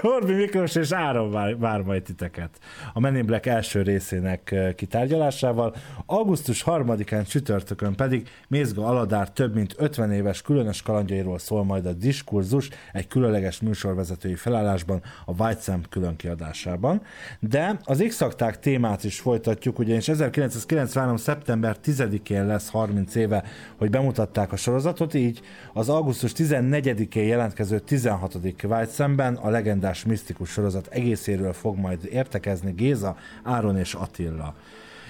Horbi Miklós és Áron vár, vár majd titeket a Men in Black első részének kitárgyalásával. Augusztus 3-án csütörtökön pedig Mézga Aladár több mint 50 éves különös kalandjairól szól majd a diskurzus egy különleges műsorvezetői felállásban a White Sam külön. De az x témát is folytatjuk, ugyanis 1993. szeptember 10-én lesz 30 éve, hogy bemutatták a sorozatot, így az augusztus 14-én jelentkező 16. White Samben a legendás misztikus sorozat egészéről fog majd értekezni Géza, Áron és Attila.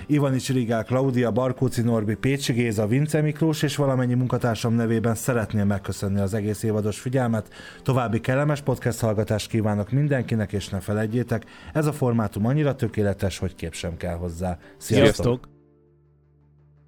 Ivanics Rigál, Klaudia, Barkóci Norbi, Pécsi Géza, Vince Miklós és valamennyi munkatársam nevében szeretném megköszönni az egész évados figyelmet. További kellemes podcast hallgatást kívánok mindenkinek, és ne felejtjétek, ez a formátum annyira tökéletes, hogy kép sem kell hozzá. Sziasztok!